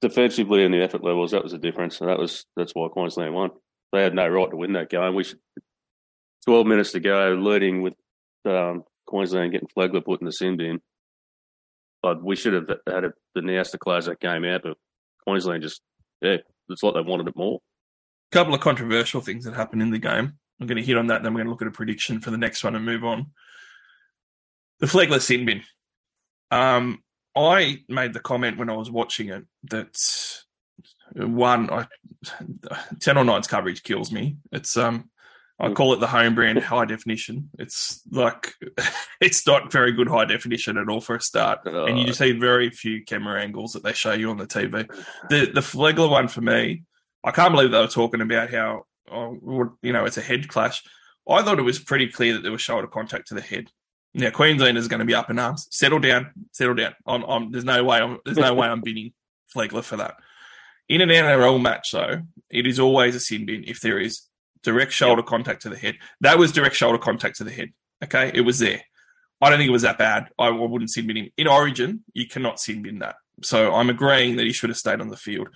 defensively and the effort levels. That was the difference, and that was that's why Queensland won. They had no right to win that game. We should, twelve minutes to go, leading with um, Queensland getting Flegler putting the sin in. But we should have had the nous to close that game out, but Queensland just yeah, it's like they wanted it more. A couple of controversial things that happened in the game. I'm going to hit on that, then we're going to look at a prediction for the next one and move on. The Flegler sin bin. Um, I made the comment when I was watching it that one, I, Channel 9's coverage kills me. It's um, I mm. call it the home brand high definition. It's like it's not very good high definition at all for a start, and you uh. just see very few camera angles that they show you on the TV. Mm. The the Flegler one for me, I can't believe they were talking about how oh, you know it's a head clash. I thought it was pretty clear that there was shoulder contact to the head. Now Queensland is going to be up in arms. Settle down, settle down. I'm, I'm, there's no way. I'm, there's no way I'm bidding Flegler for that. In an NRL match, though, it is always a sin bin if there is direct shoulder contact to the head. That was direct shoulder contact to the head. Okay, it was there. I don't think it was that bad. I wouldn't sin bin him. In Origin, you cannot sin bin that. So I'm agreeing that he should have stayed on the field.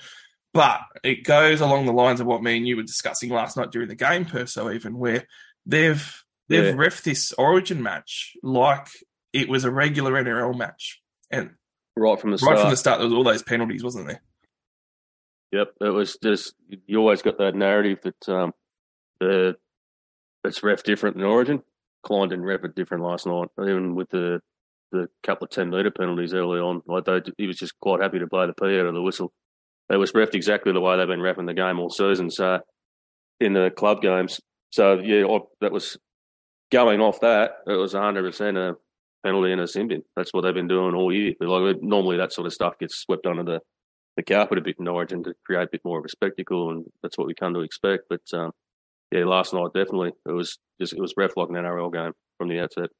But it goes along the lines of what me and you were discussing last night during the game, Perso, even where they've they've Yeah. ref this Origin match like it was a regular NRL match, and Right from the right start. from the start there was all those penalties, wasn't there? Yep, it was just you always got that narrative that um, the it's ref different than Origin. Klein didn't ref it different last night, even with the the couple of ten metre penalties early on. Like they, he was just quite happy to blow the P out of the whistle. It was refed exactly the way they've been refing the game all season. So in the club games, so yeah, I, that was going off that. It was hundred percent a penalty and a sin bin. That's what they've been doing all year. But like normally, that sort of stuff gets swept under the the carpet a bit in Origin to create a bit more of a spectacle, and that's what we come to expect. But um, yeah, last night definitely it was just it was ref like an NRL game from the outset.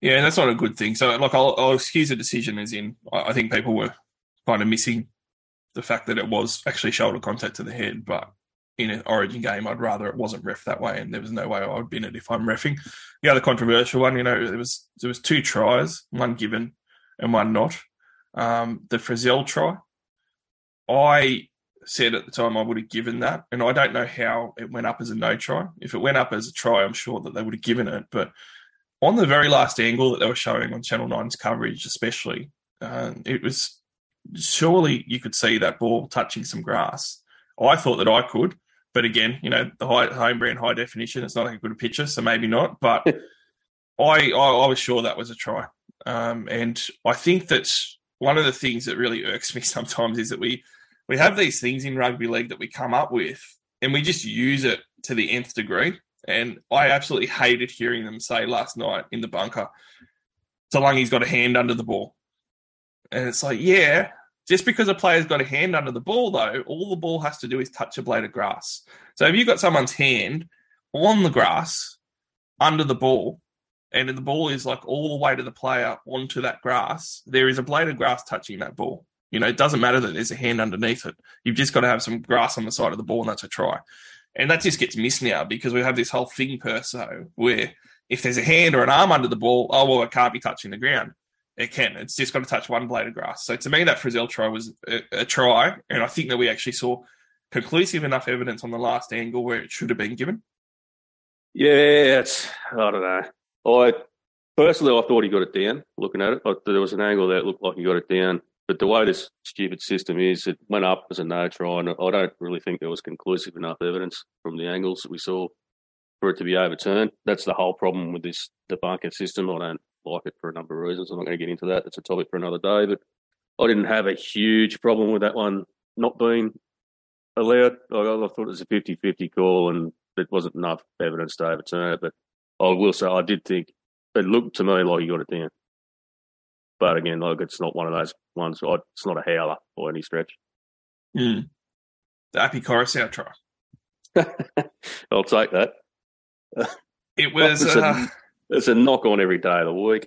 Yeah, and that's not a good thing. So, like, I'll, I'll excuse the decision as in, I think people were kind of missing the fact that it was actually shoulder contact to the head. But in an Origin game, I'd rather it wasn't ref that way, and there was no way I would bin it if I'm refing. The other controversial one, you know, there was there was two tries, one given and one not. Um, the Frizell try, I said at the time I would have given that, and I don't know how it went up as a no try. If it went up as a try, I'm sure that they would have given it, but on the very last angle that they were showing on Channel 9's coverage, especially, uh, it was surely you could see that ball touching some grass. I thought that I could, but again, you know, the high, home brand high definition, it's not a good picture, so maybe not. But I, I, I was sure that was a try. Um, and I think that one of the things that really irks me sometimes is that we, we have these things in rugby league that we come up with and we just use it to the nth degree. And I absolutely hated hearing them say last night in the bunker, Taulagi's got a hand under the ball. And it's like, yeah, just because a player's got a hand under the ball, though, all the ball has to do is touch a blade of grass. So if you've got someone's hand on the grass under the ball, and the ball is like all the way to the player onto that grass, there is a blade of grass touching that ball. You know, it doesn't matter that there's a hand underneath it. You've just got to have some grass on the side of the ball, and that's a try. And that just gets missed now because we have this whole thing per so where if there's a hand or an arm under the ball, oh well, it can't be touching the ground. It can. It's just got to touch one blade of grass. So to me, that Frizell try was a, a try, and I think that we actually saw conclusive enough evidence on the last angle where it should have been given. Yeah, it's I don't know. I personally, I thought he got it down. Looking at it, I, there was an angle that looked like he got it down. But the way this stupid system is, it went up as a no try, and I don't really think there was conclusive enough evidence from the angles that we saw for it to be overturned. That's the whole problem with this debunker system. I don't like it for a number of reasons. I'm not going to get into that. That's a topic for another day. But I didn't have a huge problem with that one not being allowed. I, I thought it was a 50-50 call, and it wasn't enough evidence to overturn it. But I will say I did think it looked to me like he got it down. But again, like it's not one of those ones. It's not a howler by any stretch. The Api Koroisau try. I'll take that. It was. Uh, It's a knock on every day of the week.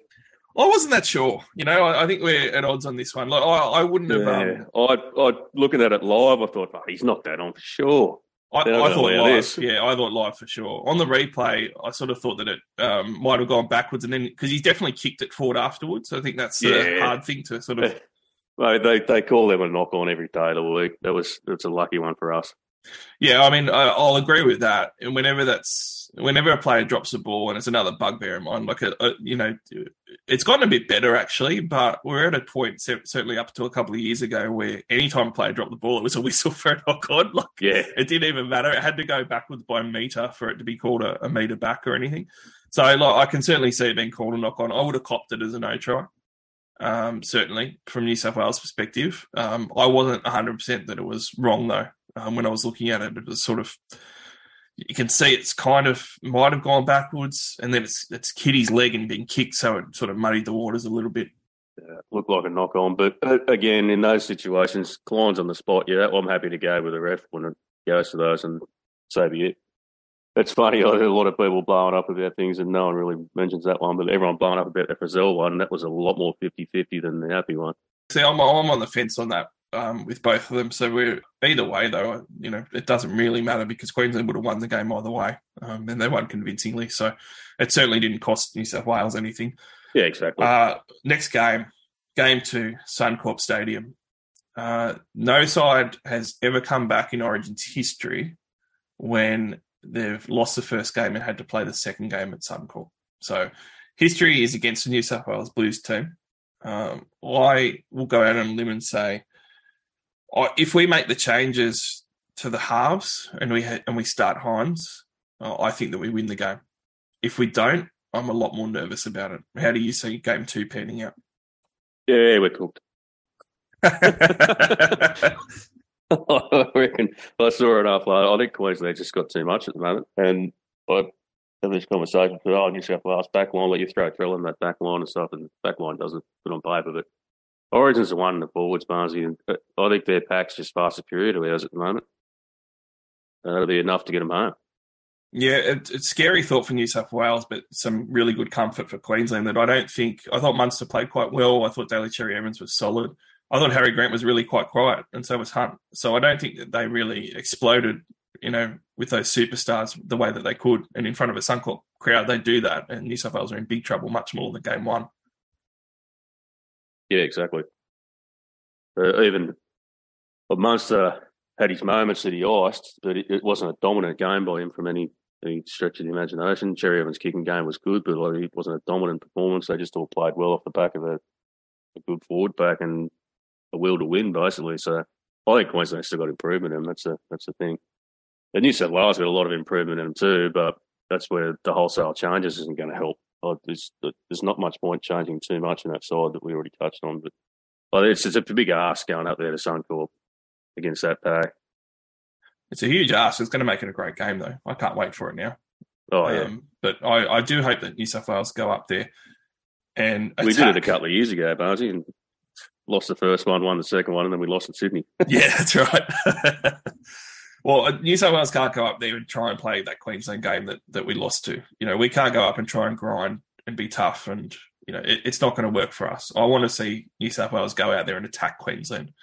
I wasn't that sure. You know, I, I think we're at odds on this one. Like, I, I wouldn't have. Um, Yeah, I, I looking at it live, I thought, oh, he's knocked that on for sure. I, I thought live. this. Yeah, I thought live for sure. On the replay, I sort of thought that it um, might have gone backwards, and then because he's definitely kicked it forward afterwards. I think that's the Yeah. hard thing to sort of. Mate, they they call them a knock on every day of the week. That was that's a lucky one for us. Yeah, I mean, I, I'll agree with that. And whenever that's whenever a player drops a ball, and it's another bugbear of mine. Like, a, a, you know, it's gotten a bit better actually, but we're at a point certainly up to a couple of years ago where anytime a player dropped the ball, it was a whistle for a knock on. Like, Yeah, it didn't even matter. It had to go backwards by a meter for it to be called a, a meter back or anything. So, like, I can certainly see it being called a knock on. I would have copped it as a no try. Um, certainly from New South Wales perspective, um, I wasn't 100% that it was wrong though. Um, when I was looking at it, it was sort of you can see it's kind of might have gone backwards, and then it's it's Kitty's leg and being kicked, so it sort of muddied the waters a little bit. uh, looked like a knock on. But again, in those situations, Klein's on the spot. Yeah, I'm Api to go with the ref when it goes to those, and so be it. It's funny. I hear a lot of people blowing up about things, and no one really mentions that one. But everyone blowing up about the Frizell one. That was a lot more 50-50 than the happy one. See, I'm I'm on the fence on that um, with both of them. So we're either way, though. You know, it doesn't really matter because Queensland would have won the game either way, um, and they won convincingly. So it certainly didn't cost New South Wales anything. Yeah, exactly. Uh, next game, game two, Suncorp Stadium. Uh, no side has ever come back in Origin's history when they've lost the first game and had to play the second game at Suncorp. So history is against the New South Wales Blues team. Um, I will go out on a limb and say, if we make the changes to the halves and we ha- and we start Hynes, uh, I think that we win the game. If we don't, I'm a lot more nervous about it. How do you see game two panning out? yeah, we're cooked. I reckon I saw it after. I think Queensland just got too much at the moment, and I have this conversation with oh New South Wales back line, let you throw Trell in that back line and stuff, and the back line doesn't put on paper, but Origins the one in the forwards, Barnesy, uh, I think their pack's just far superior to ours at the moment. Uh, that'll be enough to get them home. Yeah, it, it's scary thought for New South Wales, but some really good comfort for Queensland. That I don't think I thought Munster played quite well. I thought Daly Cherry Evans was solid. I thought Harry Grant was really quite quiet, and so was Hunt. So I don't think that they really exploded, you know, with those superstars the way that they could. And in front of a Suncorp crowd, they do that, and New South Wales are in big trouble, much more than game one. Yeah, exactly. Uh, even but Munster had his moments that he iced, but it, it wasn't a dominant game by him from any, any stretch of the imagination. Cherry Evans' kicking game was good, but like, it wasn't a dominant performance. They just all played well off the back of a, a good forward pack and a will to win, basically. So I think Queensland's still got improvement in them. That's the that's the thing. The New South Wales got a lot of improvement in them too, but that's where the wholesale changes isn't going to help. Oh, there's there's not much point changing too much in that side that we already touched on, but well, it's, it's a big ask going up there to Suncorp against that pack. It's a huge ask. It's going to make it a great game, though. I can't wait for it now. Oh yeah, Um, but I, I do hope that New South Wales go up there and we did it a couple of years ago, Barnesy, and lost the first one, won the second one, and then we lost in Sydney. Yeah, that's right. well, uh, New South Wales can't go up there and try and play that Queensland game that, that we lost to. You know, we can't go up and try and grind and be tough, and you know, it, it's not going to work for us. I want to see New South Wales go out there and attack Queensland,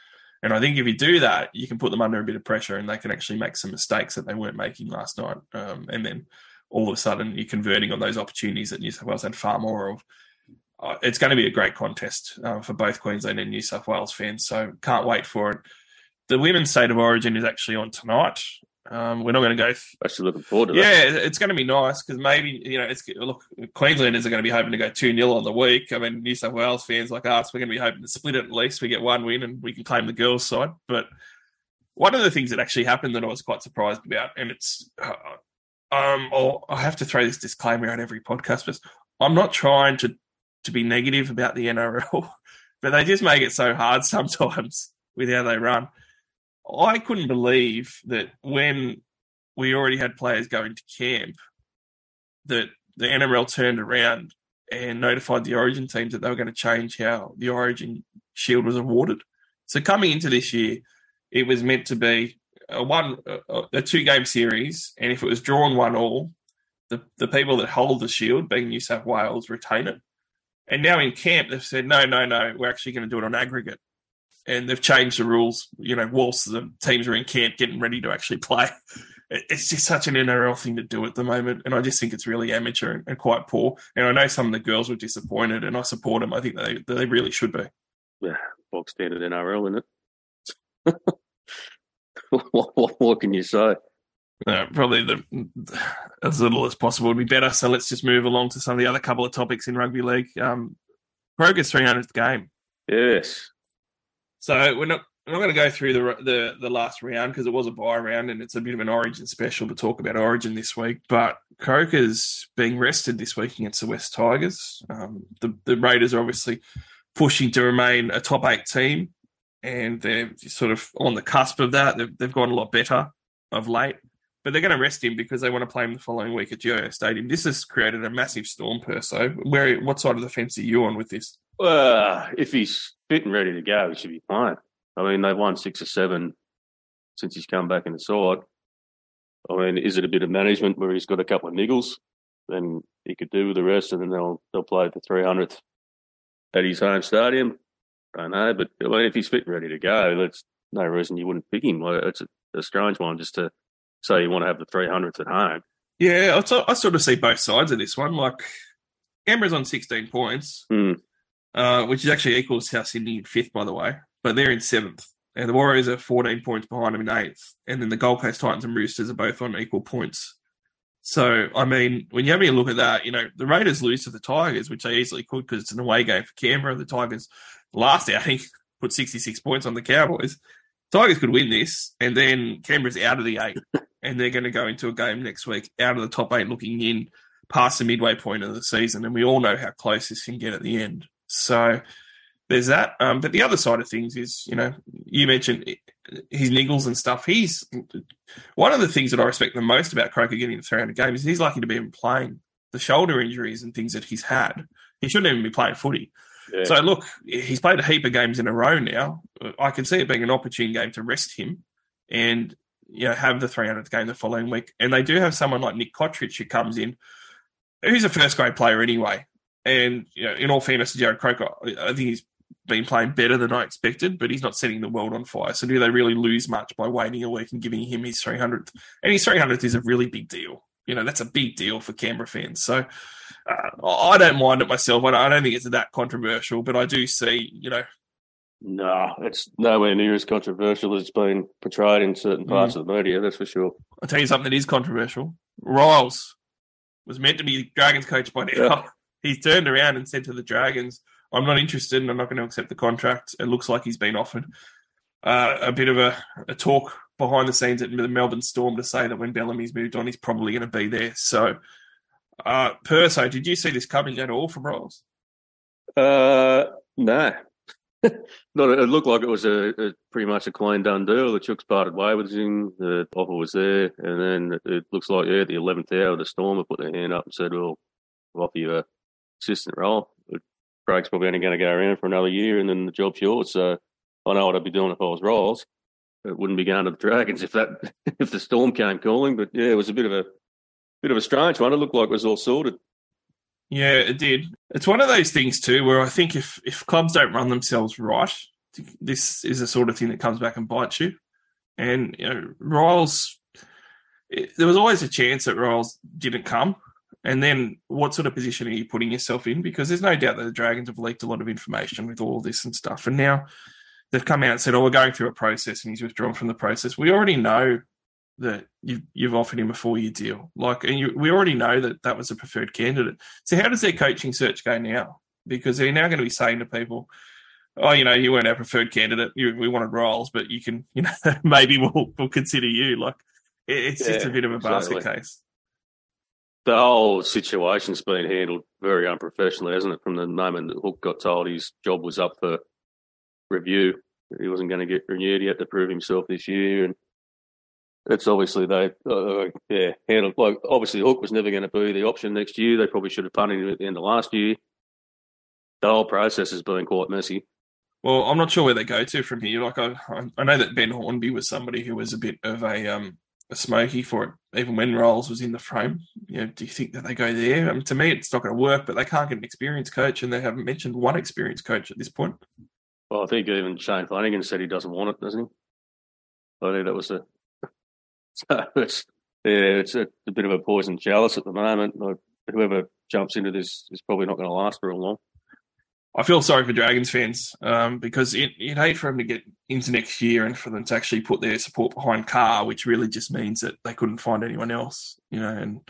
and I think if you do that, you can put them under a bit of pressure, and they can actually make some mistakes that they weren't making last night, um, and then all of a sudden you're converting on those opportunities that New South Wales had far more of. Uh, it's going to be a great contest uh, for both Queensland and New South Wales fans, so can't wait for it. The women's state of origin is actually on tonight. Um, we're not going to go. Th- Actually, looking forward to that. yeah, it's going to be nice because maybe you know it's look Queenslanders are going to be hoping to go two 0 on the week. I mean, New South Wales fans like us, we're going to be hoping to split it at least. We get one win and we can claim the girls' side. But one of the things that actually happened that I was quite surprised about, and it's uh, um, oh, I have to throw this disclaimer out every podcast, but I'm not trying to to be negative about the NRL, but they just make it so hard sometimes with how they run. I couldn't believe that when we already had players going to camp, that the NRL turned around and notified the Origin teams that they were going to change how the Origin Shield was awarded. So coming into this year, it was meant to be a one a, two game series, and if it was drawn one all, the the people that hold the Shield, being New South Wales, retain it. And now in camp, they've said no, no, no, we're actually going to do it on aggregate and they've changed the rules. You know, whilst the teams are in camp getting ready to actually play, it's just such an NRL thing to do at the moment, and I just think it's really amateur and, quite poor. And I know some of the girls were disappointed, and I support them. I think they they really should be. Yeah, bog standard NRL, isn't it? what, what, what can you say? Uh, probably the as little as possible would be better. So let's just move along to some of the other couple of topics in rugby league. Um, Croker's 300th game. Yes. So we're not we're not going to go through the the, the last round because it was a buy round and it's a bit of an Origin special to talk about Origin this week. But Croker's being rested this week against the West Tigers. Um, the the Raiders are obviously pushing to remain a top eight team, and they're sort of on the cusp of that. They've, they've gone a lot better of late. But they're going to rest him because they want to play him the following week at GIO Stadium. This has created a massive storm, Perso. Where, what side of the fence are you on with this? Uh, if he's fit and ready to go, he should be fine. I mean, they've won six or seven since he's come back in the side. I mean, is it a bit of management where he's got a couple of niggles? Then he could do with the rest, and then they'll they'll play the three hundredth at his home stadium. I don't know, but I mean, if he's fit and ready to go, that's no reason you wouldn't pick him. It's a, a strange one just to say you want to have the three hundredth at home. Yeah, I, sort- of see both sides of this one. Like Canberra's on 16 points, Hmm. Uh, which is actually equal to South Sydney in fifth, by the way, but they're in seventh. And the Warriors are 14 points behind them in eighth. And then the Gold Coast Titans and Roosters are both on equal points. So, I mean, when you have a look at that, you know, the Raiders lose to the Tigers, which they easily could because it's an away game for Canberra. The Tigers, last outing, put 66 points on the Cowboys. Tigers could win this, and then Canberra's out of the eight, and they're going to go into a game next week out of the top eight, looking in past the midway point of the season. And we all know how close this can get at the end. So there's that. Um, but the other side of things is, you know, you mentioned his niggles and stuff. He's one of the things that I respect the most about Croker getting the 300 games is he's lucky to be even playing. The shoulder injuries and things that he's had, he shouldn't even be playing footy. Yeah. So look, he's played a heap of games in a row now. I can see it being an opportune game to rest him and you know have the 300th game the following week. And they do have someone like Nick Cotric who comes in, who's a first grade player anyway. And you know, in all fairness to Jarrod Croker, I think he's been playing better than I expected, but he's not setting the world on fire. So do they really lose much by waiting a week and giving him his 300th? And his 300th is a really big deal. You know, that's a big deal for Canberra fans. So uh, I don't mind it myself. I don't, I don't think it's that controversial, but I do see, you know, No, it's nowhere near as controversial as it's been portrayed in certain parts of the media, that's for sure. I'll tell you something that is controversial. Ryles was meant to be Dragons coach by now. Yeah. He's turned around and said to the Dragons, I'm not interested and I'm not going to accept the contract. It looks like he's been offered uh, a bit of a, a talk behind the scenes at the Melbourne Storm to say that when Bellamy's moved on, he's probably going to be there. So, uh, Perso, did you see this coming at all from Ryles? Uh, no. Not, it looked like it was a, a pretty much a clean done deal. The Chooks parted way with him. The offer was there, and then it, looks like yeah, the eleventh hour, the Storm have put their hand up and said, "Well, we'll offer you a assistant role." Craig's probably only going to go around for another year, and then the job's yours. So I know what I'd be doing if I was Ryles. It wouldn't be going to the Dragons if that if the Storm came calling. But yeah, it was a bit of a bit of a strange one. It looked like it was all sorted. Yeah, it did. It's one of those things too, where I think if if clubs don't run themselves right, this is the sort of thing that comes back and bites you. And you know, Ryles, it, there was always a chance that Ryles didn't come. And then, what sort of position are you putting yourself in? Because there's no doubt that the Dragons have leaked a lot of information with all this and stuff. And now they've come out and said, "Oh, we're going through a process," and he's withdrawn from the process. We already know that you've, you've offered him a four-year deal. Like, and you, we already know that that was a preferred candidate. So, how does their coaching search go now? Because they're now going to be saying to people, "Oh, you know, you weren't our preferred candidate. You, we wanted Ryles, but you can, you know, maybe we'll we'll consider you." Like, it, it's just a bit of a basket exactly. case. The whole situation's been handled very unprofessionally, hasn't it? From the moment that Hook got told his job was up for review, he wasn't going to get renewed. He had to prove himself this year, and it's obviously they, uh, yeah, handled like obviously Hook was never going to be the option next year. They probably should have punted him at the end of last year. The whole process has been quite messy. Well, I'm not sure where they go to from here. Like, I, I know that Ben Hornby was somebody who was a bit of a um smoky for it, even when Ryles was in the frame. You know, do you think that they go there? I mean, to me, it's not going to work. But they can't get an experienced coach, and they haven't mentioned one experienced coach at this point. Well, I think even Shane Flanagan said he doesn't want it, doesn't he? I think that was a. So it's yeah, it's a, a bit of a poison chalice at the moment. Like, whoever jumps into this is probably not going to last very long. I feel sorry for Dragons fans um, because it, you'd hate for them to get into next year and for them to actually put their support behind Carr, which really just means that they couldn't find anyone else, you know. And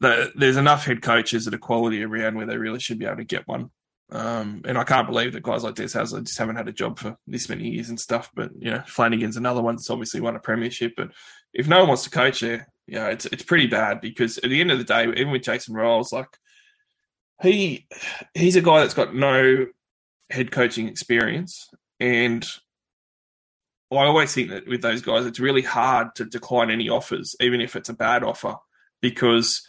the, there's enough head coaches at a quality around where they really should be able to get one. Um, and I can't believe that guys like Des Hasler just haven't had a job for this many years and stuff. But you know, Flanagan's another one that's obviously won a premiership. But if no one wants to coach there, you know, it's it's pretty bad because at the end of the day, even with Jason Ryles, like he he's a guy that's got no head coaching experience. And I always think that with those guys it's really hard to decline any offers even if it's a bad offer because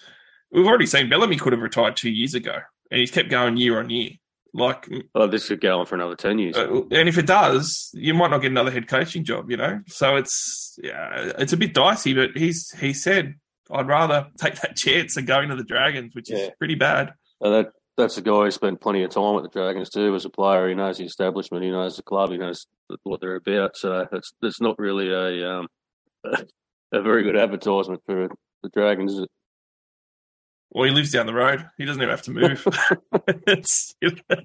we've already seen Bellamy could have retired 2 years ago and he's kept going year on year. Like Oh, this could go on for another ten years. uh, and if it does you might not get another head coaching job you know? So it's yeah it's a bit dicey but he's he said I'd rather take that chance than going to the Dragons which is pretty bad And that that's a guy who spent plenty of time with the Dragons too. As a player, he knows the establishment, he knows the club, he knows what they're about. So it's it's not really a um a very good advertisement for the Dragons. Is it? Or he lives down the road. He doesn't even have to move. It's- you know,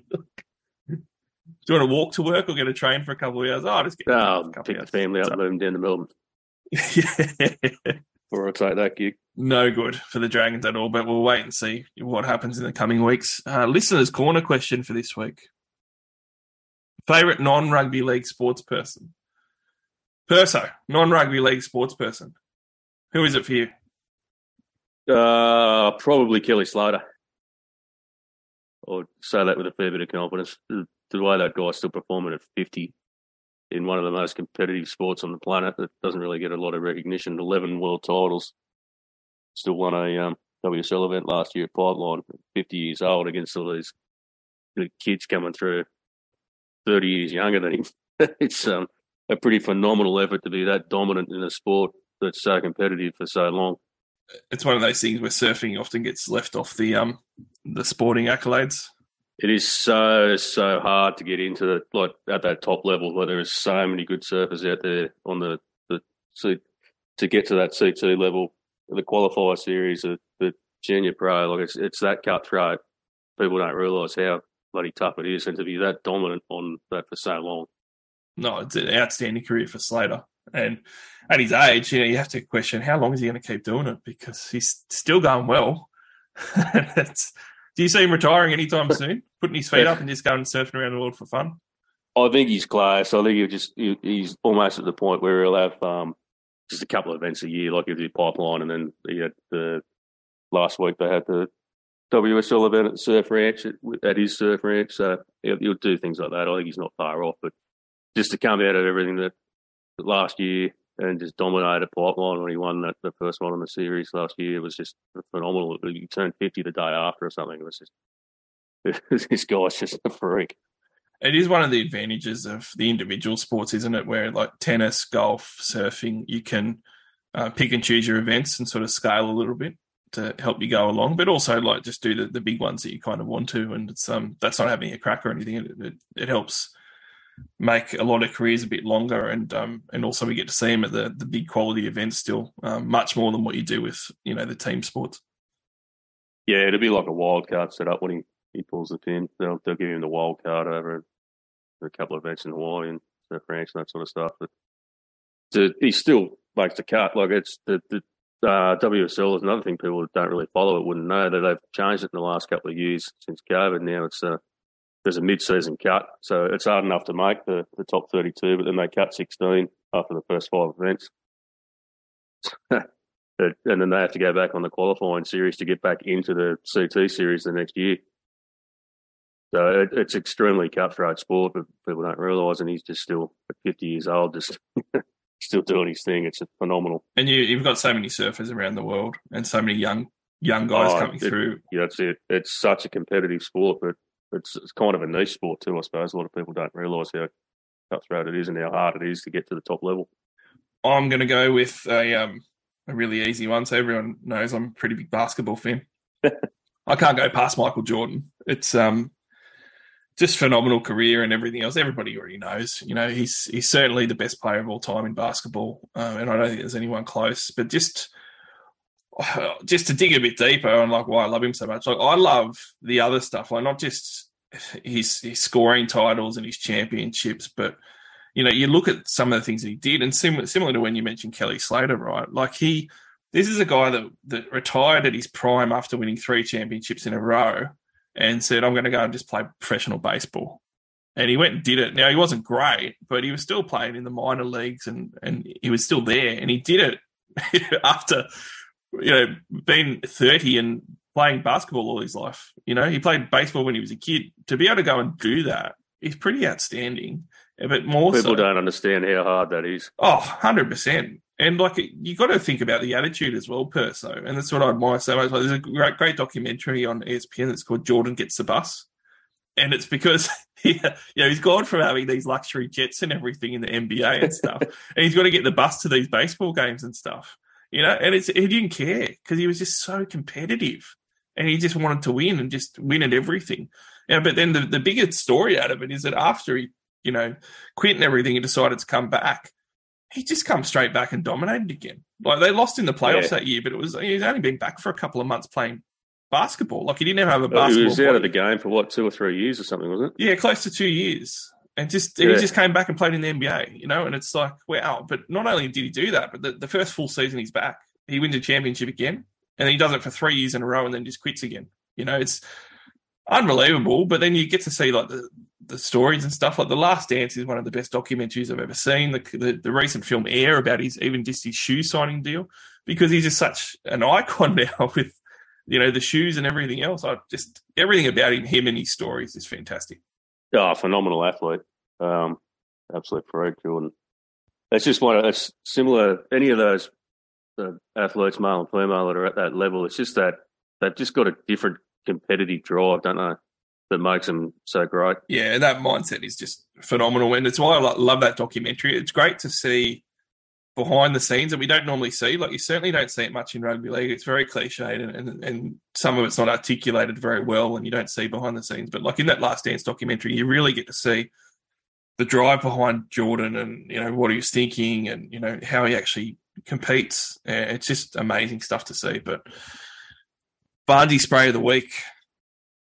do you want to walk to work or get a train for a couple of hours? Oh, I'll just get Oh, pick the family up, So- move them down to Melbourne. Yeah. Or I'll take that gig. no good for the Dragons at all, but we'll wait and see what happens in the coming weeks. Uh, listeners' corner question for this week. Favorite non rugby league sports person? Perso, non rugby league sports person. Who is it for you? Uh, probably Kelly Slater. I'll say that with a fair bit of confidence. The, the way that guy's still performing at 50 in one of the most competitive sports on the planet that doesn't really get a lot of recognition. 11 world titles. Still won a um, WSL event last year at Pipeline, 50 years old against all these the kids coming through 30 years younger than him. it's um, a pretty phenomenal effort to be that dominant in a sport that's so competitive for so long. It's one of those things where surfing often gets left off the um the sporting accolades. It is so so hard to get into the like at that top level. Like there is so many good surfers out there on the the to get to that CT level, the qualifier series, the, the junior pro. Like it's it's that cutthroat. People don't realise how bloody tough it is, and to be that dominant on that for so long. No, it's an outstanding career for Slater. And at his age, you know, you have to question how long is he going to keep doing it because he's still going well. It's- do you see him retiring anytime soon? Putting his feet up and just going surfing around the world for fun? I think he's close. I think he'll just he, he's almost at the point where he'll have um, just a couple of events a year, like he'll do pipeline, and then he had the last week they had the WSL event at Surf Ranch at, at his Surf Ranch. So he'll, he'll do things like that. I think he's not far off, but just to come out of everything that, that last year and just dominate a pipeline when he won that the first one in the series last year was just phenomenal. He turned fifty the day after or something. It was just this guy's just a freak. It is one of the advantages of the individual sports, isn't it? Where like tennis, golf, surfing, you can uh, pick and choose your events and sort of scale a little bit to help you go along, but also like just do the, the big ones that you kind of want to. And it's um that's not having a crack or anything. It, it, it helps make a lot of careers a bit longer, and um and also we get to see him at the the big quality events still, um, much more than what you do with you know the team sports. Yeah, it'll be like a wild card set up when he, he pulls the pin. They'll they'll give him the wild card over a couple of events in Hawaii and Surf Ranch and that sort of stuff. But to, he still makes the cut. Like it's the, the uh, WSL is another thing people don't really follow it wouldn't know that they've changed it in the last couple of years since COVID. Now it's a there's a mid-season cut, so it's hard enough to make the, the top 32, but then they cut 16 after the first five events. And then they have to go back on the qualifying series to get back into the CT series the next year. So it, it's extremely cutthroat sport, but people don't realise. And he's just still 50 years old, just still doing his thing. It's phenomenal. And you you've got so many surfers around the world and so many young young guys Oh, coming it- through. Yeah, that's it. It's such a competitive sport, but it's, it's kind of a niche sport too. I suppose a lot of people don't realise how cutthroat it is and how hard it is to get to the top level. I'm going to go with a um, a really easy one. So everyone knows I'm a pretty big basketball fan. I can't go past Michael Jordan. It's um just phenomenal career and everything else. Everybody already knows. You know, he's he's certainly the best player of all time in basketball, uh, and I don't think there's anyone close. But just just to dig a bit deeper on like why I love him so much. Like I love the other stuff, like not just his his scoring titles and his championships, but you know, you look at some of the things that he did, and similar similar to when you mentioned Kelly Slater, right? Like he, this is a guy that that retired at his prime after winning three championships in a row, and said, "I'm going to go and just play professional baseball." And he went and did it. Now he wasn't great, but he was still playing in the minor leagues, and and he was still there, and he did it after you know being 30 and playing basketball all his life. You know, he played baseball when he was a kid. To be able to go and do that is pretty outstanding. But more People so, don't understand how hard that is. Oh, 100%. And like, you got to think about the attitude as well, Perso. And that's what I admire so much. Like, there's a great, great documentary on ESPN that's called Jordan Gets the Bus. And it's because he, you know, he's gone from having these luxury jets and everything in the NBA and stuff. and he's got to get the bus to these baseball games and stuff, you know, and it's, he didn't care because he was just so competitive and he just wanted to win and just win at everything. Yeah, but then the, the biggest story out of it is that after he, you know, quit and everything he decided to come back, he just come straight back and dominated again. Like they lost in the playoffs Yeah. that year, but it was he's only been back for a couple of months playing basketball. Like he didn't have a basketball. He was out of the game for what two or three years or something, wasn't it? Yeah, close to two years. And just and Yeah. he just came back and played in the NBA, you know, and it's like, wow. But not only did he do that, but the, the first full season he's back, he wins a championship again. And he does it for three years in a row and then just quits again. You know, it's unbelievable. But then you get to see like the, the stories and stuff. Like The Last Dance is one of the best documentaries I've ever seen. The, the, the recent film Air about his even just his shoe signing deal, because he's just such an icon now with you know the shoes and everything else. I just everything about him, him and his stories is fantastic. Oh, phenomenal athlete. Um, absolute freak, Jordan. It's just one of it's similar. Any of those uh, athletes, male and female, that are at that level, it's just that they've just got a different competitive drive, don't they? That makes them so great. yeah, that mindset is just phenomenal, and it's why I love that documentary. It's great to see behind the scenes that we don't normally see. Like you certainly don't see it much in rugby league. It's very cliched, and, and and some of it's not articulated very well, and you don't see behind the scenes. But like in that Last Dance documentary, you really get to see the drive behind Jordan, and you know what he was thinking, and you know how he actually competes. Uh, It's just amazing stuff to see. But Barnesy spray of the week.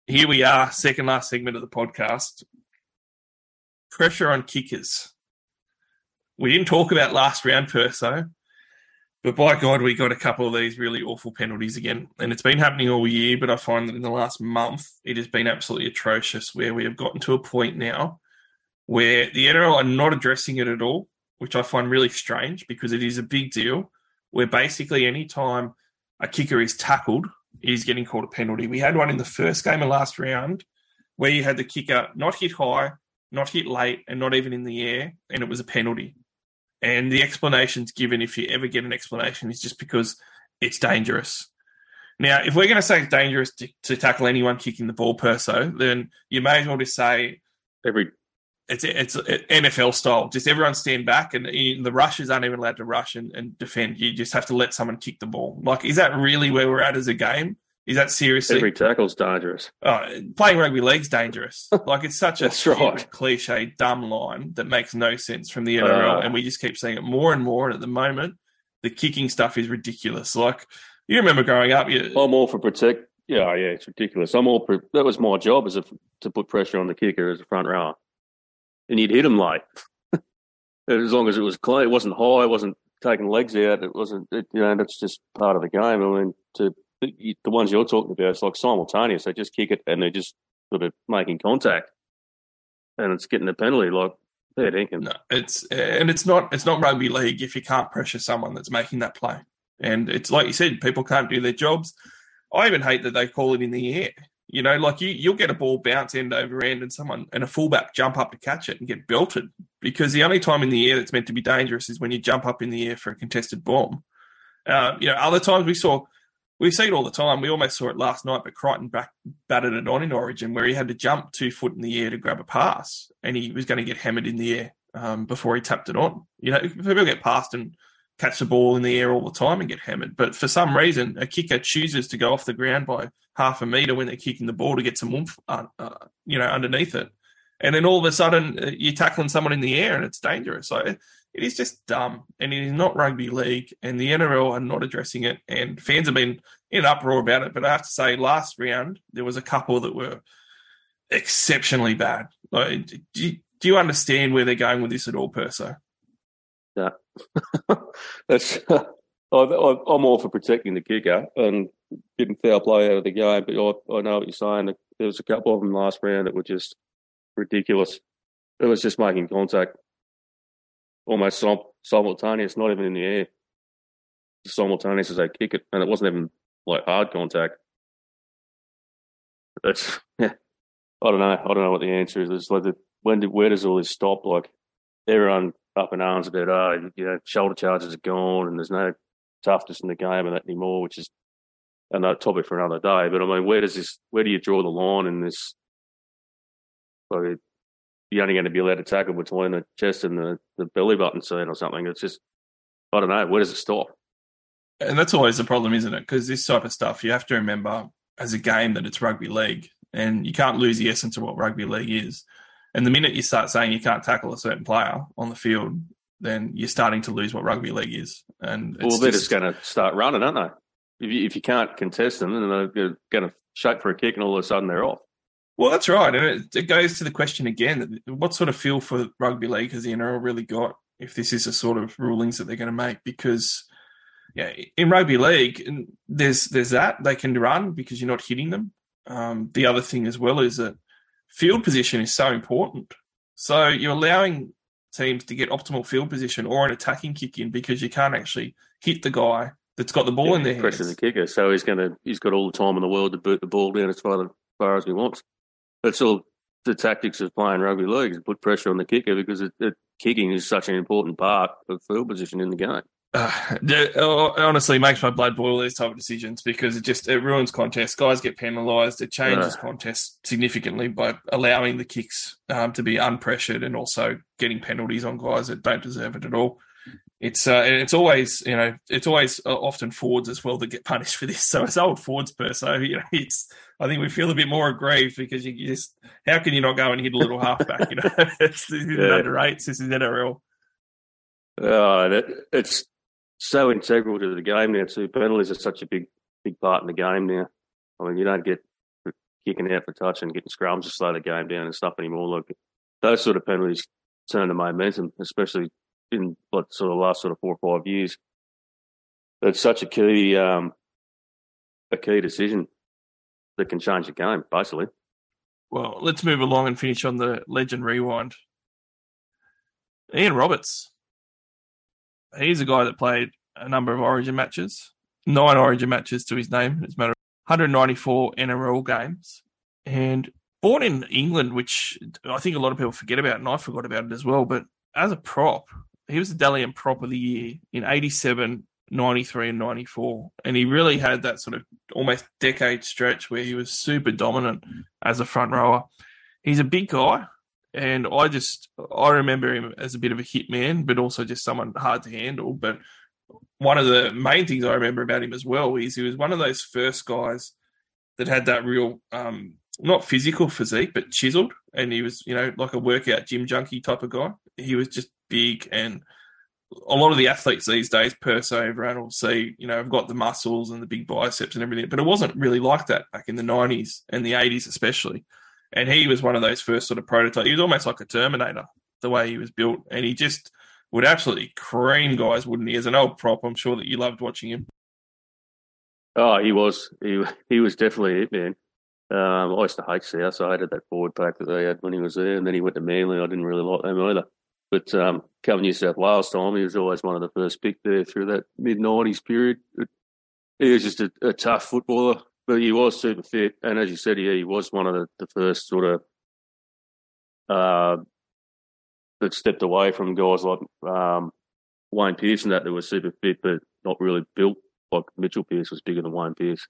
Here we are, second last segment of the podcast pressure on kickers. We didn't talk about last round Perso, but by God, we got a couple of these really awful penalties again. And it's been happening all year, but I find that in the last month, it has been absolutely atrocious where we have gotten to a point now where the NRL are not addressing it at all, which I find really strange because it is a big deal where basically any time a kicker is tackled, he's getting called a penalty. We had one in the first game of last round where you had the kicker not hit high, not hit late, and not even in the air, and it was a penalty. And the explanations given, if you ever get an explanation, is just because it's dangerous. Now, if we're going to say it's dangerous to, to tackle anyone kicking the ball Perso, then you may as well just say Every it's it's NFL style. Just everyone stand back, and the rushers aren't even allowed to rush and, and defend. You just have to let someone kick the ball. Like, is that really where we're at as a game? Is that seriously? every tackle's dangerous. Oh, playing rugby league's dangerous. Like it's such a right. cliche, dumb line that makes no sense from the NRL, Uh. and we just keep seeing it more and more. And at the moment, the kicking stuff is ridiculous. Like you remember growing up, you, I'm all for protect. Yeah, yeah, it's ridiculous. I'm all. Pro- that was my job as a, to put pressure on the kicker as a front rower, and you'd hit him late. as long as it was clean, it wasn't high, it wasn't taking legs out. It wasn't. It, you know, that's just part of the game. I mean, to the, the ones you're talking about, it's like simultaneous. They just kick it and they're just sort of making contact, and it's getting a penalty. Like fair dinkum. no, it's and it's not it's not rugby league if you can't pressure someone that's making that play. And it's like you said, people can't do their jobs. I even hate that they call it in the air. You know, like you, you'll get a ball bounce end over end, and someone and a fullback jump up to catch it and get belted. Because the only time in the air that's meant to be dangerous is when you jump up in the air for a contested bomb. Uh, you know, other times we saw, we see it all the time. We almost saw it last night, but Crichton back, batted it on in Origin where he had to jump two foot in the air to grab a pass, and he was going to get hammered in the air um, before he tapped it on. You know, people get past and catch the ball in the air all the time and get hammered. But for some reason, a kicker chooses to go off the ground by half a meter when they're kicking the ball to get some oomph, uh, uh, you know, underneath it. And then all of a sudden, uh, you're tackling someone in the air and it's dangerous. So it, is just dumb, and it is not rugby league. And the NRL are not addressing it, and fans have been in uproar about it. But I have to say, last round there was a couple that were exceptionally bad. Like, do you, do you understand where they're going with this at all, Perso? That's. I, I, I'm all for protecting the kicker and getting foul play out of the game, but I, I know what you're saying. There was a couple of them last round that were just ridiculous. It was just making contact almost simultaneous, not even in the air. Simultaneous as they kick it, and it wasn't even like hard contact. That's. Yeah, I don't know. I don't know what the answer is. It's like the, when did, where does all this stop? Like everyone up in arms about, oh, you know, shoulder charges are gone and there's no toughness in the game and that anymore, which is another topic for another day. But I mean, where does this, where do you draw the line in this? Like, you're only going to be allowed to tackle between the chest and the, the belly button seam or something. It's just, I don't know, where does it stop? And that's always the problem, isn't it? Because this type of stuff, you have to remember as a game that it's rugby league, and you can't lose the essence of what rugby league is. And the minute you start saying you can't tackle a certain player on the field, then you're starting to lose what rugby league is. And it's well, they're just- just going to start running, aren't they? if you, if you can't contest them, then they're going to shape for a kick, and all of a sudden they're off. Well, that's right, and it, it goes to the question again: what sort of feel for rugby league has the NRL really got? If this is the sort of rulings that they're going to make, because yeah, in rugby league, there's there's that they can run because you're not hitting them. Um, the other thing as well is that field position is so important. So you're allowing teams to get optimal field position or an attacking kick in because you can't actually hit the guy that's got the ball Yeah, in their pressure hands. the kicker, so he's going to he's got all the time in the world to boot the ball down as far, as far as he wants. That's all the tactics of playing rugby league is put pressure on the kicker because it, it, kicking is such an important part of field position in the game. Uh, it honestly makes my blood boil these type of decisions because it just it ruins contests. Guys get penalised. It changes contests significantly by allowing the kicks um, to be unpressured and also getting penalties on guys that don't deserve it at all. It's uh, it's always you know it's always uh, often forwards as well that get punished for this. So as old forwards Perso you know it's I think we feel a bit more aggrieved because you, you just how can you not go and hit a little halfback? You know it's, this is Yeah. under eights. This is NRL. Uh, that, it's so integral to the game now too. Penalties are such a big big part in the game now. I mean, you don't get kicking out for touch and getting scrums to slow the game down and stuff anymore. Look, those sort of penalties turn the momentum, especially in what sort of last sort of four or five years. It's such a key um, a key decision that can change the game, basically. Well, let's move along and finish on the legend rewind. Ian Roberts. He's a guy that played a number of Origin matches, nine Origin matches to his name. It's a matter of 194 NRL games, and born in England, which I think a lot of people forget about, and I forgot about it as well. But as a prop, he was the Dally M prop of the year in 87, 93, and 94. And he really had that sort of almost decade stretch where he was super dominant as a front rower. He's a big guy. And I just, I remember him as a bit of a hit man, but also just someone hard to handle. But one of the main things I remember about him as well is he was one of those first guys that had that real, um, not physical physique, but chiseled. And he was, you know, like a workout gym junkie type of guy. He was just big and a lot of the athletes these days, per se, everyone will see, you know, i've got the muscles and the big biceps and everything, but it wasn't really like that back in the 90s and the 80s, especially. And he was one of those first sort of prototypes. He was almost like a Terminator, the way he was built. And he just would absolutely cream guys, wouldn't he? As an old prop, I'm sure that you loved watching him. Oh, he was. He he was definitely it, man. Um, I used to hate South. So I hated that forward pack that they had when he was there, and then he went to Manly. I didn't really like them either. But um, coming New South Wales time, he was always one of the first picked there through that mid '90s period. He was just a, a tough footballer, but he was super fit. And as you said, yeah, he was one of the, the first sort of uh, that stepped away from guys like um, Wayne Pearce and that that were super fit, but not really built. Like Mitchell Pearce was bigger than Wayne Pearce.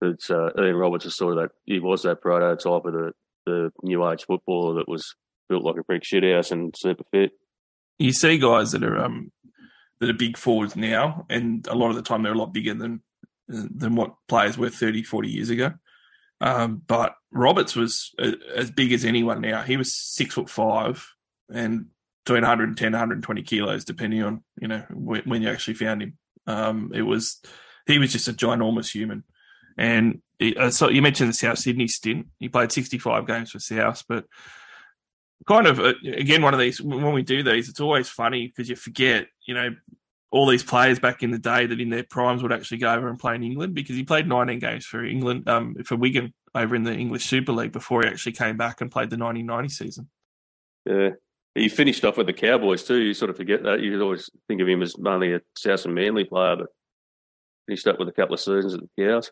It's uh, Ian Roberts is sort of that. He was that prototype of the the new age footballer that was built like a brick shithouse and super fit. You see guys that are um, that are big forwards now, and a lot of the time they're a lot bigger than than what players were 30, 40 years ago. Um, but Roberts was uh, as big as anyone now. He was six foot five and between 110 120 kilos, depending on you know when, when you actually found him. Um, it was he was just a ginormous human. And he, uh, so you mentioned the South Sydney stint. He played 65 games for South, but kind of uh, again one of these when we do these, it's always funny because you forget, you know, all these players back in the day that in their primes would actually go over and play in England because he played 19 games for England, um, for Wigan over in the English Super League before he actually came back and played the 1990 season. Yeah. He finished off with the Cowboys too. You sort of forget that. You always think of him as mainly a South and Manly player, but finished up with a couple of seasons at the Cows.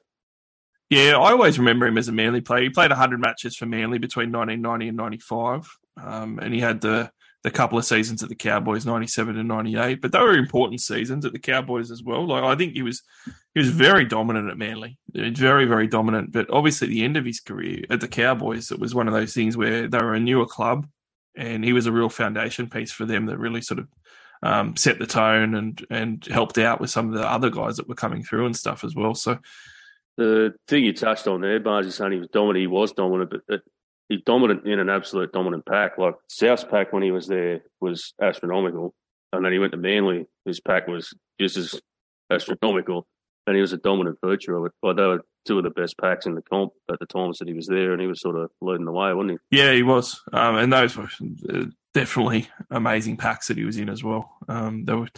Yeah, I always remember him as a Manly player. He played 100 matches for Manly between 1990 and 95, um, and he had the the couple of seasons at the Cowboys, 97 and 98. But they were important seasons at the Cowboys as well. Like I think he was he was very dominant at Manly, very very dominant. But obviously, the end of his career at the Cowboys, it was one of those things where they were a newer club, and he was a real foundation piece for them that really sort of um, set the tone and and helped out with some of the other guys that were coming through and stuff as well. So The thing you touched on there, Barnes, is saying he was dominant. He was dominant, but he's dominant in an absolute dominant pack. Like South's pack when he was there was astronomical, and then he went to Manly. His pack was just as astronomical. and he was a dominant feature of it. Like they were two of the best packs in the comp at the times that he was there, and he was sort of leading the way, wasn't he? Yeah, he was, um, and those were uh, definitely amazing packs that he was in as well. Um, they were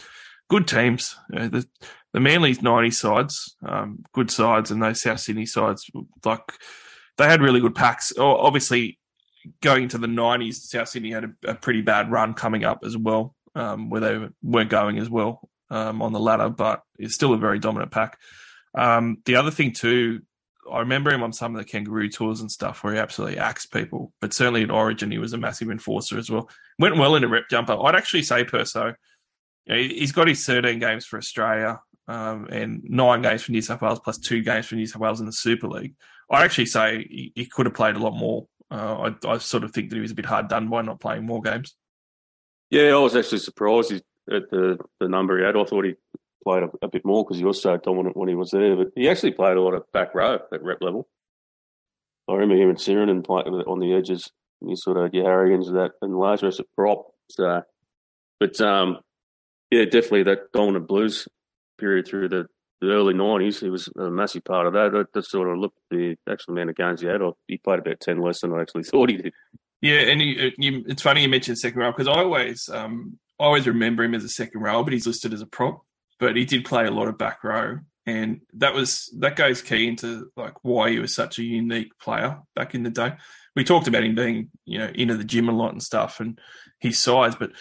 good teams. Uh, the the Manly's ninety sides, um, good sides, and those South Sydney sides, like they had really good packs. Obviously, going into the nineties, South Sydney had a, a, pretty bad run coming up as well, um, where they weren't going as well um, on the ladder, but it's still a very dominant pack. Um, the other thing too, I remember him on some of the kangaroo tours and stuff where he absolutely axed people, but certainly in Origin he was a massive enforcer as well. Went well in a rep jumper. I'd actually say Perso, he's got his 13 games for Australia um, and nine games for New South Wales plus two games for New South Wales in the Super League. I actually say he, he could have played a lot more. Uh, I, I, sort of think that he was a bit hard done by not playing more games. Yeah, I was actually surprised at the, the number he had. I thought he played a, a bit more because he was so dominant when he was there. But he actually played a lot of back row at rep level. I remember him and playing on the edges. You sort of get Harragon's that and Lazarus at prop. So, but um, yeah, definitely that dominant Blues period through the, the early nineties. He was a massive part of that. That, sort of looked the actual amount of games he had. Or he played about ten less than I actually thought he did. Yeah, and you, you, it's funny you mentioned second row because I always um, I always remember him as a second row, but he's listed as a prop but he did play a lot of back row, and that was that goes key into like why he was such a unique player back in the day. We talked about him being you know into the gym a lot and stuff, and his size, but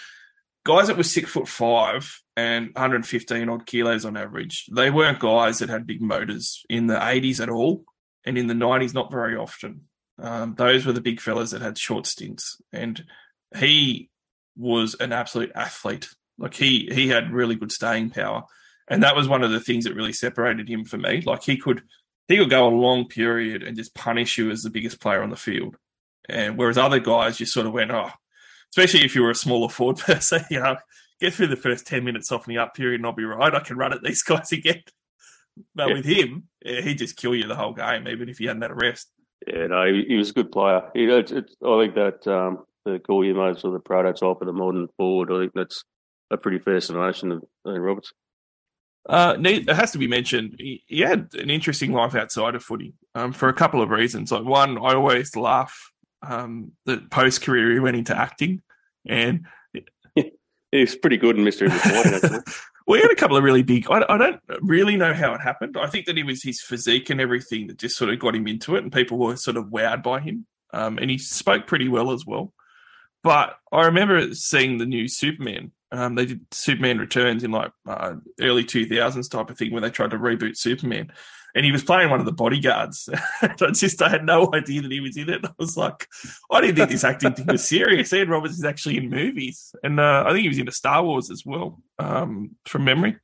guys that were six foot five and 115 odd kilos on average, they weren't guys that had big motors in the 80s at all, and in the 90s not very often. Um, those were the big fellas that had short stints, and he was an absolute athlete like he he had really good staying power, and that was one of the things that really separated him for me. Like he could he could go a long period and just punish you as the biggest player on the field, and whereas other guys just sort of went oh, especially if you were a smaller forward person, you know, get through the first ten minutes softening up period and I'll be right. I can run at these guys again. But yeah. with him, yeah, he'd just kill you the whole game, even if he hadn't had a rest. Yeah, no, he, he was a good player. He, it's, it's, I think that um, the Gouldie sort of the prototype of the modern forward. I think that's a pretty fair summation of Ian Roberts. Uh, it has to be mentioned. He, he, had an interesting life outside of footy um, for a couple of reasons. Like one, I always laugh um, that post career he went into acting, and he's pretty good in Mystery well, he had a couple of really big. I, I, don't really know how it happened. I think that it was his physique and everything that just sort of got him into it, and people were sort of wowed by him. Um, and he spoke pretty well as well. But I remember seeing the new Superman um, they did Superman Returns in like uh, early 2000s type of thing when they tried to reboot Superman. And he was playing one of the bodyguards. I just I had no idea that he was in it. I was like, I didn't think this acting thing was serious. Ian Roberts is actually in movies, and uh, I think he was into Star Wars as well, um, from memory.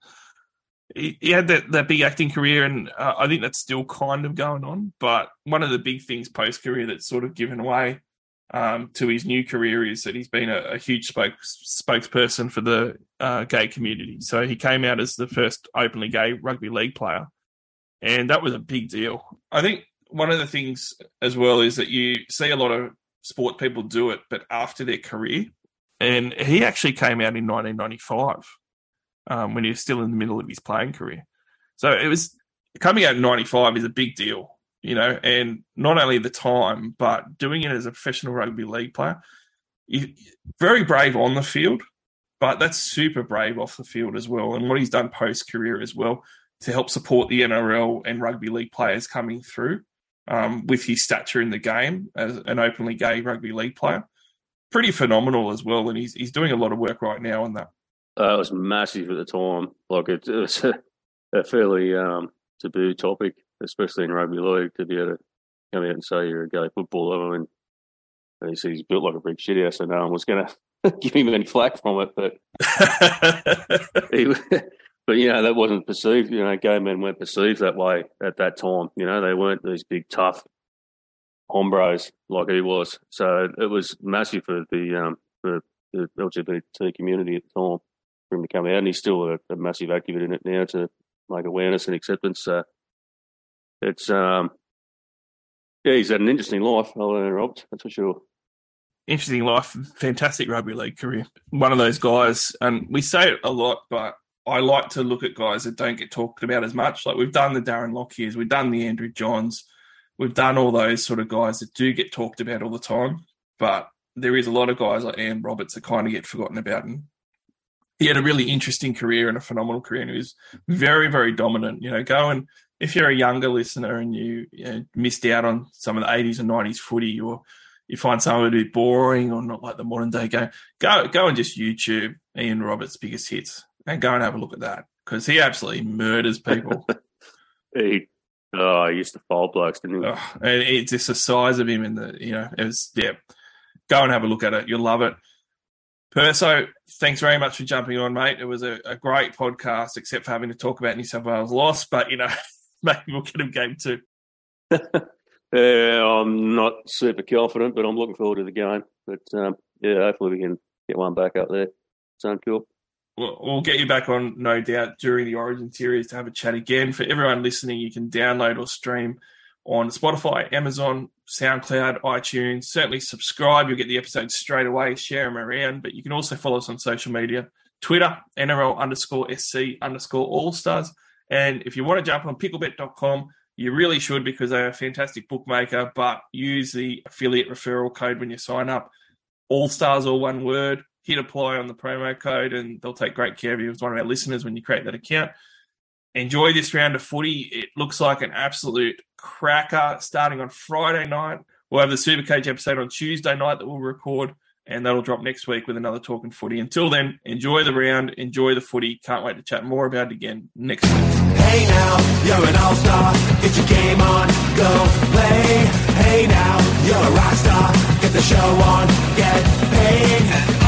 He, he, had that, that big acting career, and uh, I think that's still kind of going on. But one of the big things post career that's sort of given away um, to his new career is that he's been a, a huge spokes, spokesperson for the uh, gay community. So he came out as the first openly gay rugby league player, and that was a big deal. I think one of the things as well is that you see a lot of sport people do it, but after their career. And he actually came out in 1995 um, when he was still in the middle of his playing career. So it was coming out in 95 is a big deal you know, and not only the time, but doing it as a professional rugby league player. Very brave on the field, but that's super brave off the field as well. And what he's done post career as well to help support the NRL and rugby league players coming through um, with his stature in the game as an openly gay rugby league player. Pretty phenomenal as well. And he's, he's doing a lot of work right now on that. Uh, it was massive at the time. Like it, it was a, a fairly um, taboo topic especially in rugby league, to be able to come out and say you're a gay footballer and, and he said he's built like a brick shit house, so no one was going to give him any flack from it. But he, but you know that wasn't perceived. You know, gay men weren't perceived that way at that time. You know, they weren't these big tough hombres like he was. So it was massive for the um, for the LGBT community at the time for him to come out, and he's still a, a massive advocate in it now to make awareness and acceptance. So it's um, yeah, he's had an interesting life, Alan Roberts, that's for sure. Interesting life, fantastic rugby league career. One of those guys, and we say it a lot, but I like to look at guys that don't get talked about as much. Like we've done the Darren Lockyers, we've done the Andrew Johns, we've done all those sort of guys that do get talked about all the time. But there is a lot of guys like Ian Roberts that kind of get forgotten about. And he had a really interesting career and a phenomenal career, and he was very, very dominant. You know, go and if you're a younger listener and you, you know, missed out on some of the 80s and 90s footy, or you find some of it a bit boring or not like the modern day game, go go and just YouTube Ian Roberts' biggest hits and go and have a look at that because he absolutely murders people. He, oh, he used to fold blokes, didn't he? Oh, and it's just the size of him and the you know it was yeah. Go and have a look at it. You'll love it. Perso, thanks very much for jumping on, mate. It was a, a great podcast, except for having to talk about New South Wales loss. But you know, maybe we'll get him game two. Yeah, I'm not super confident, but I'm looking forward to the game. But um, yeah, hopefully we can get one back up there. Sound cool? We'll, get you back on, no doubt, during the Origin series to have a chat again. For everyone listening, you can download or stream on Spotify, Amazon, SoundCloud, iTunes. Certainly subscribe. You'll get the episodes straight away. Share them around. But you can also follow us on social media Twitter, NRL underscore SC underscore All Stars. And if you want to jump on picklebet.com, you really should because they're a fantastic bookmaker, but use the affiliate referral code when you sign up. All Stars, all one word hit apply on the promo code and they'll take great care of you as one of our listeners when you create that account. Enjoy this round of footy. It looks like an absolute cracker starting on Friday night. We'll have the SuperCoach episode on Tuesday night that we'll record, and that'll drop next week with another Talkin' Footy. Until then, enjoy the round, enjoy the footy. Can't wait to chat more about it again next week. Hey now, you're an all star. Get your game on, go play. Hey now, you're a rock star. Get the show on, get paid.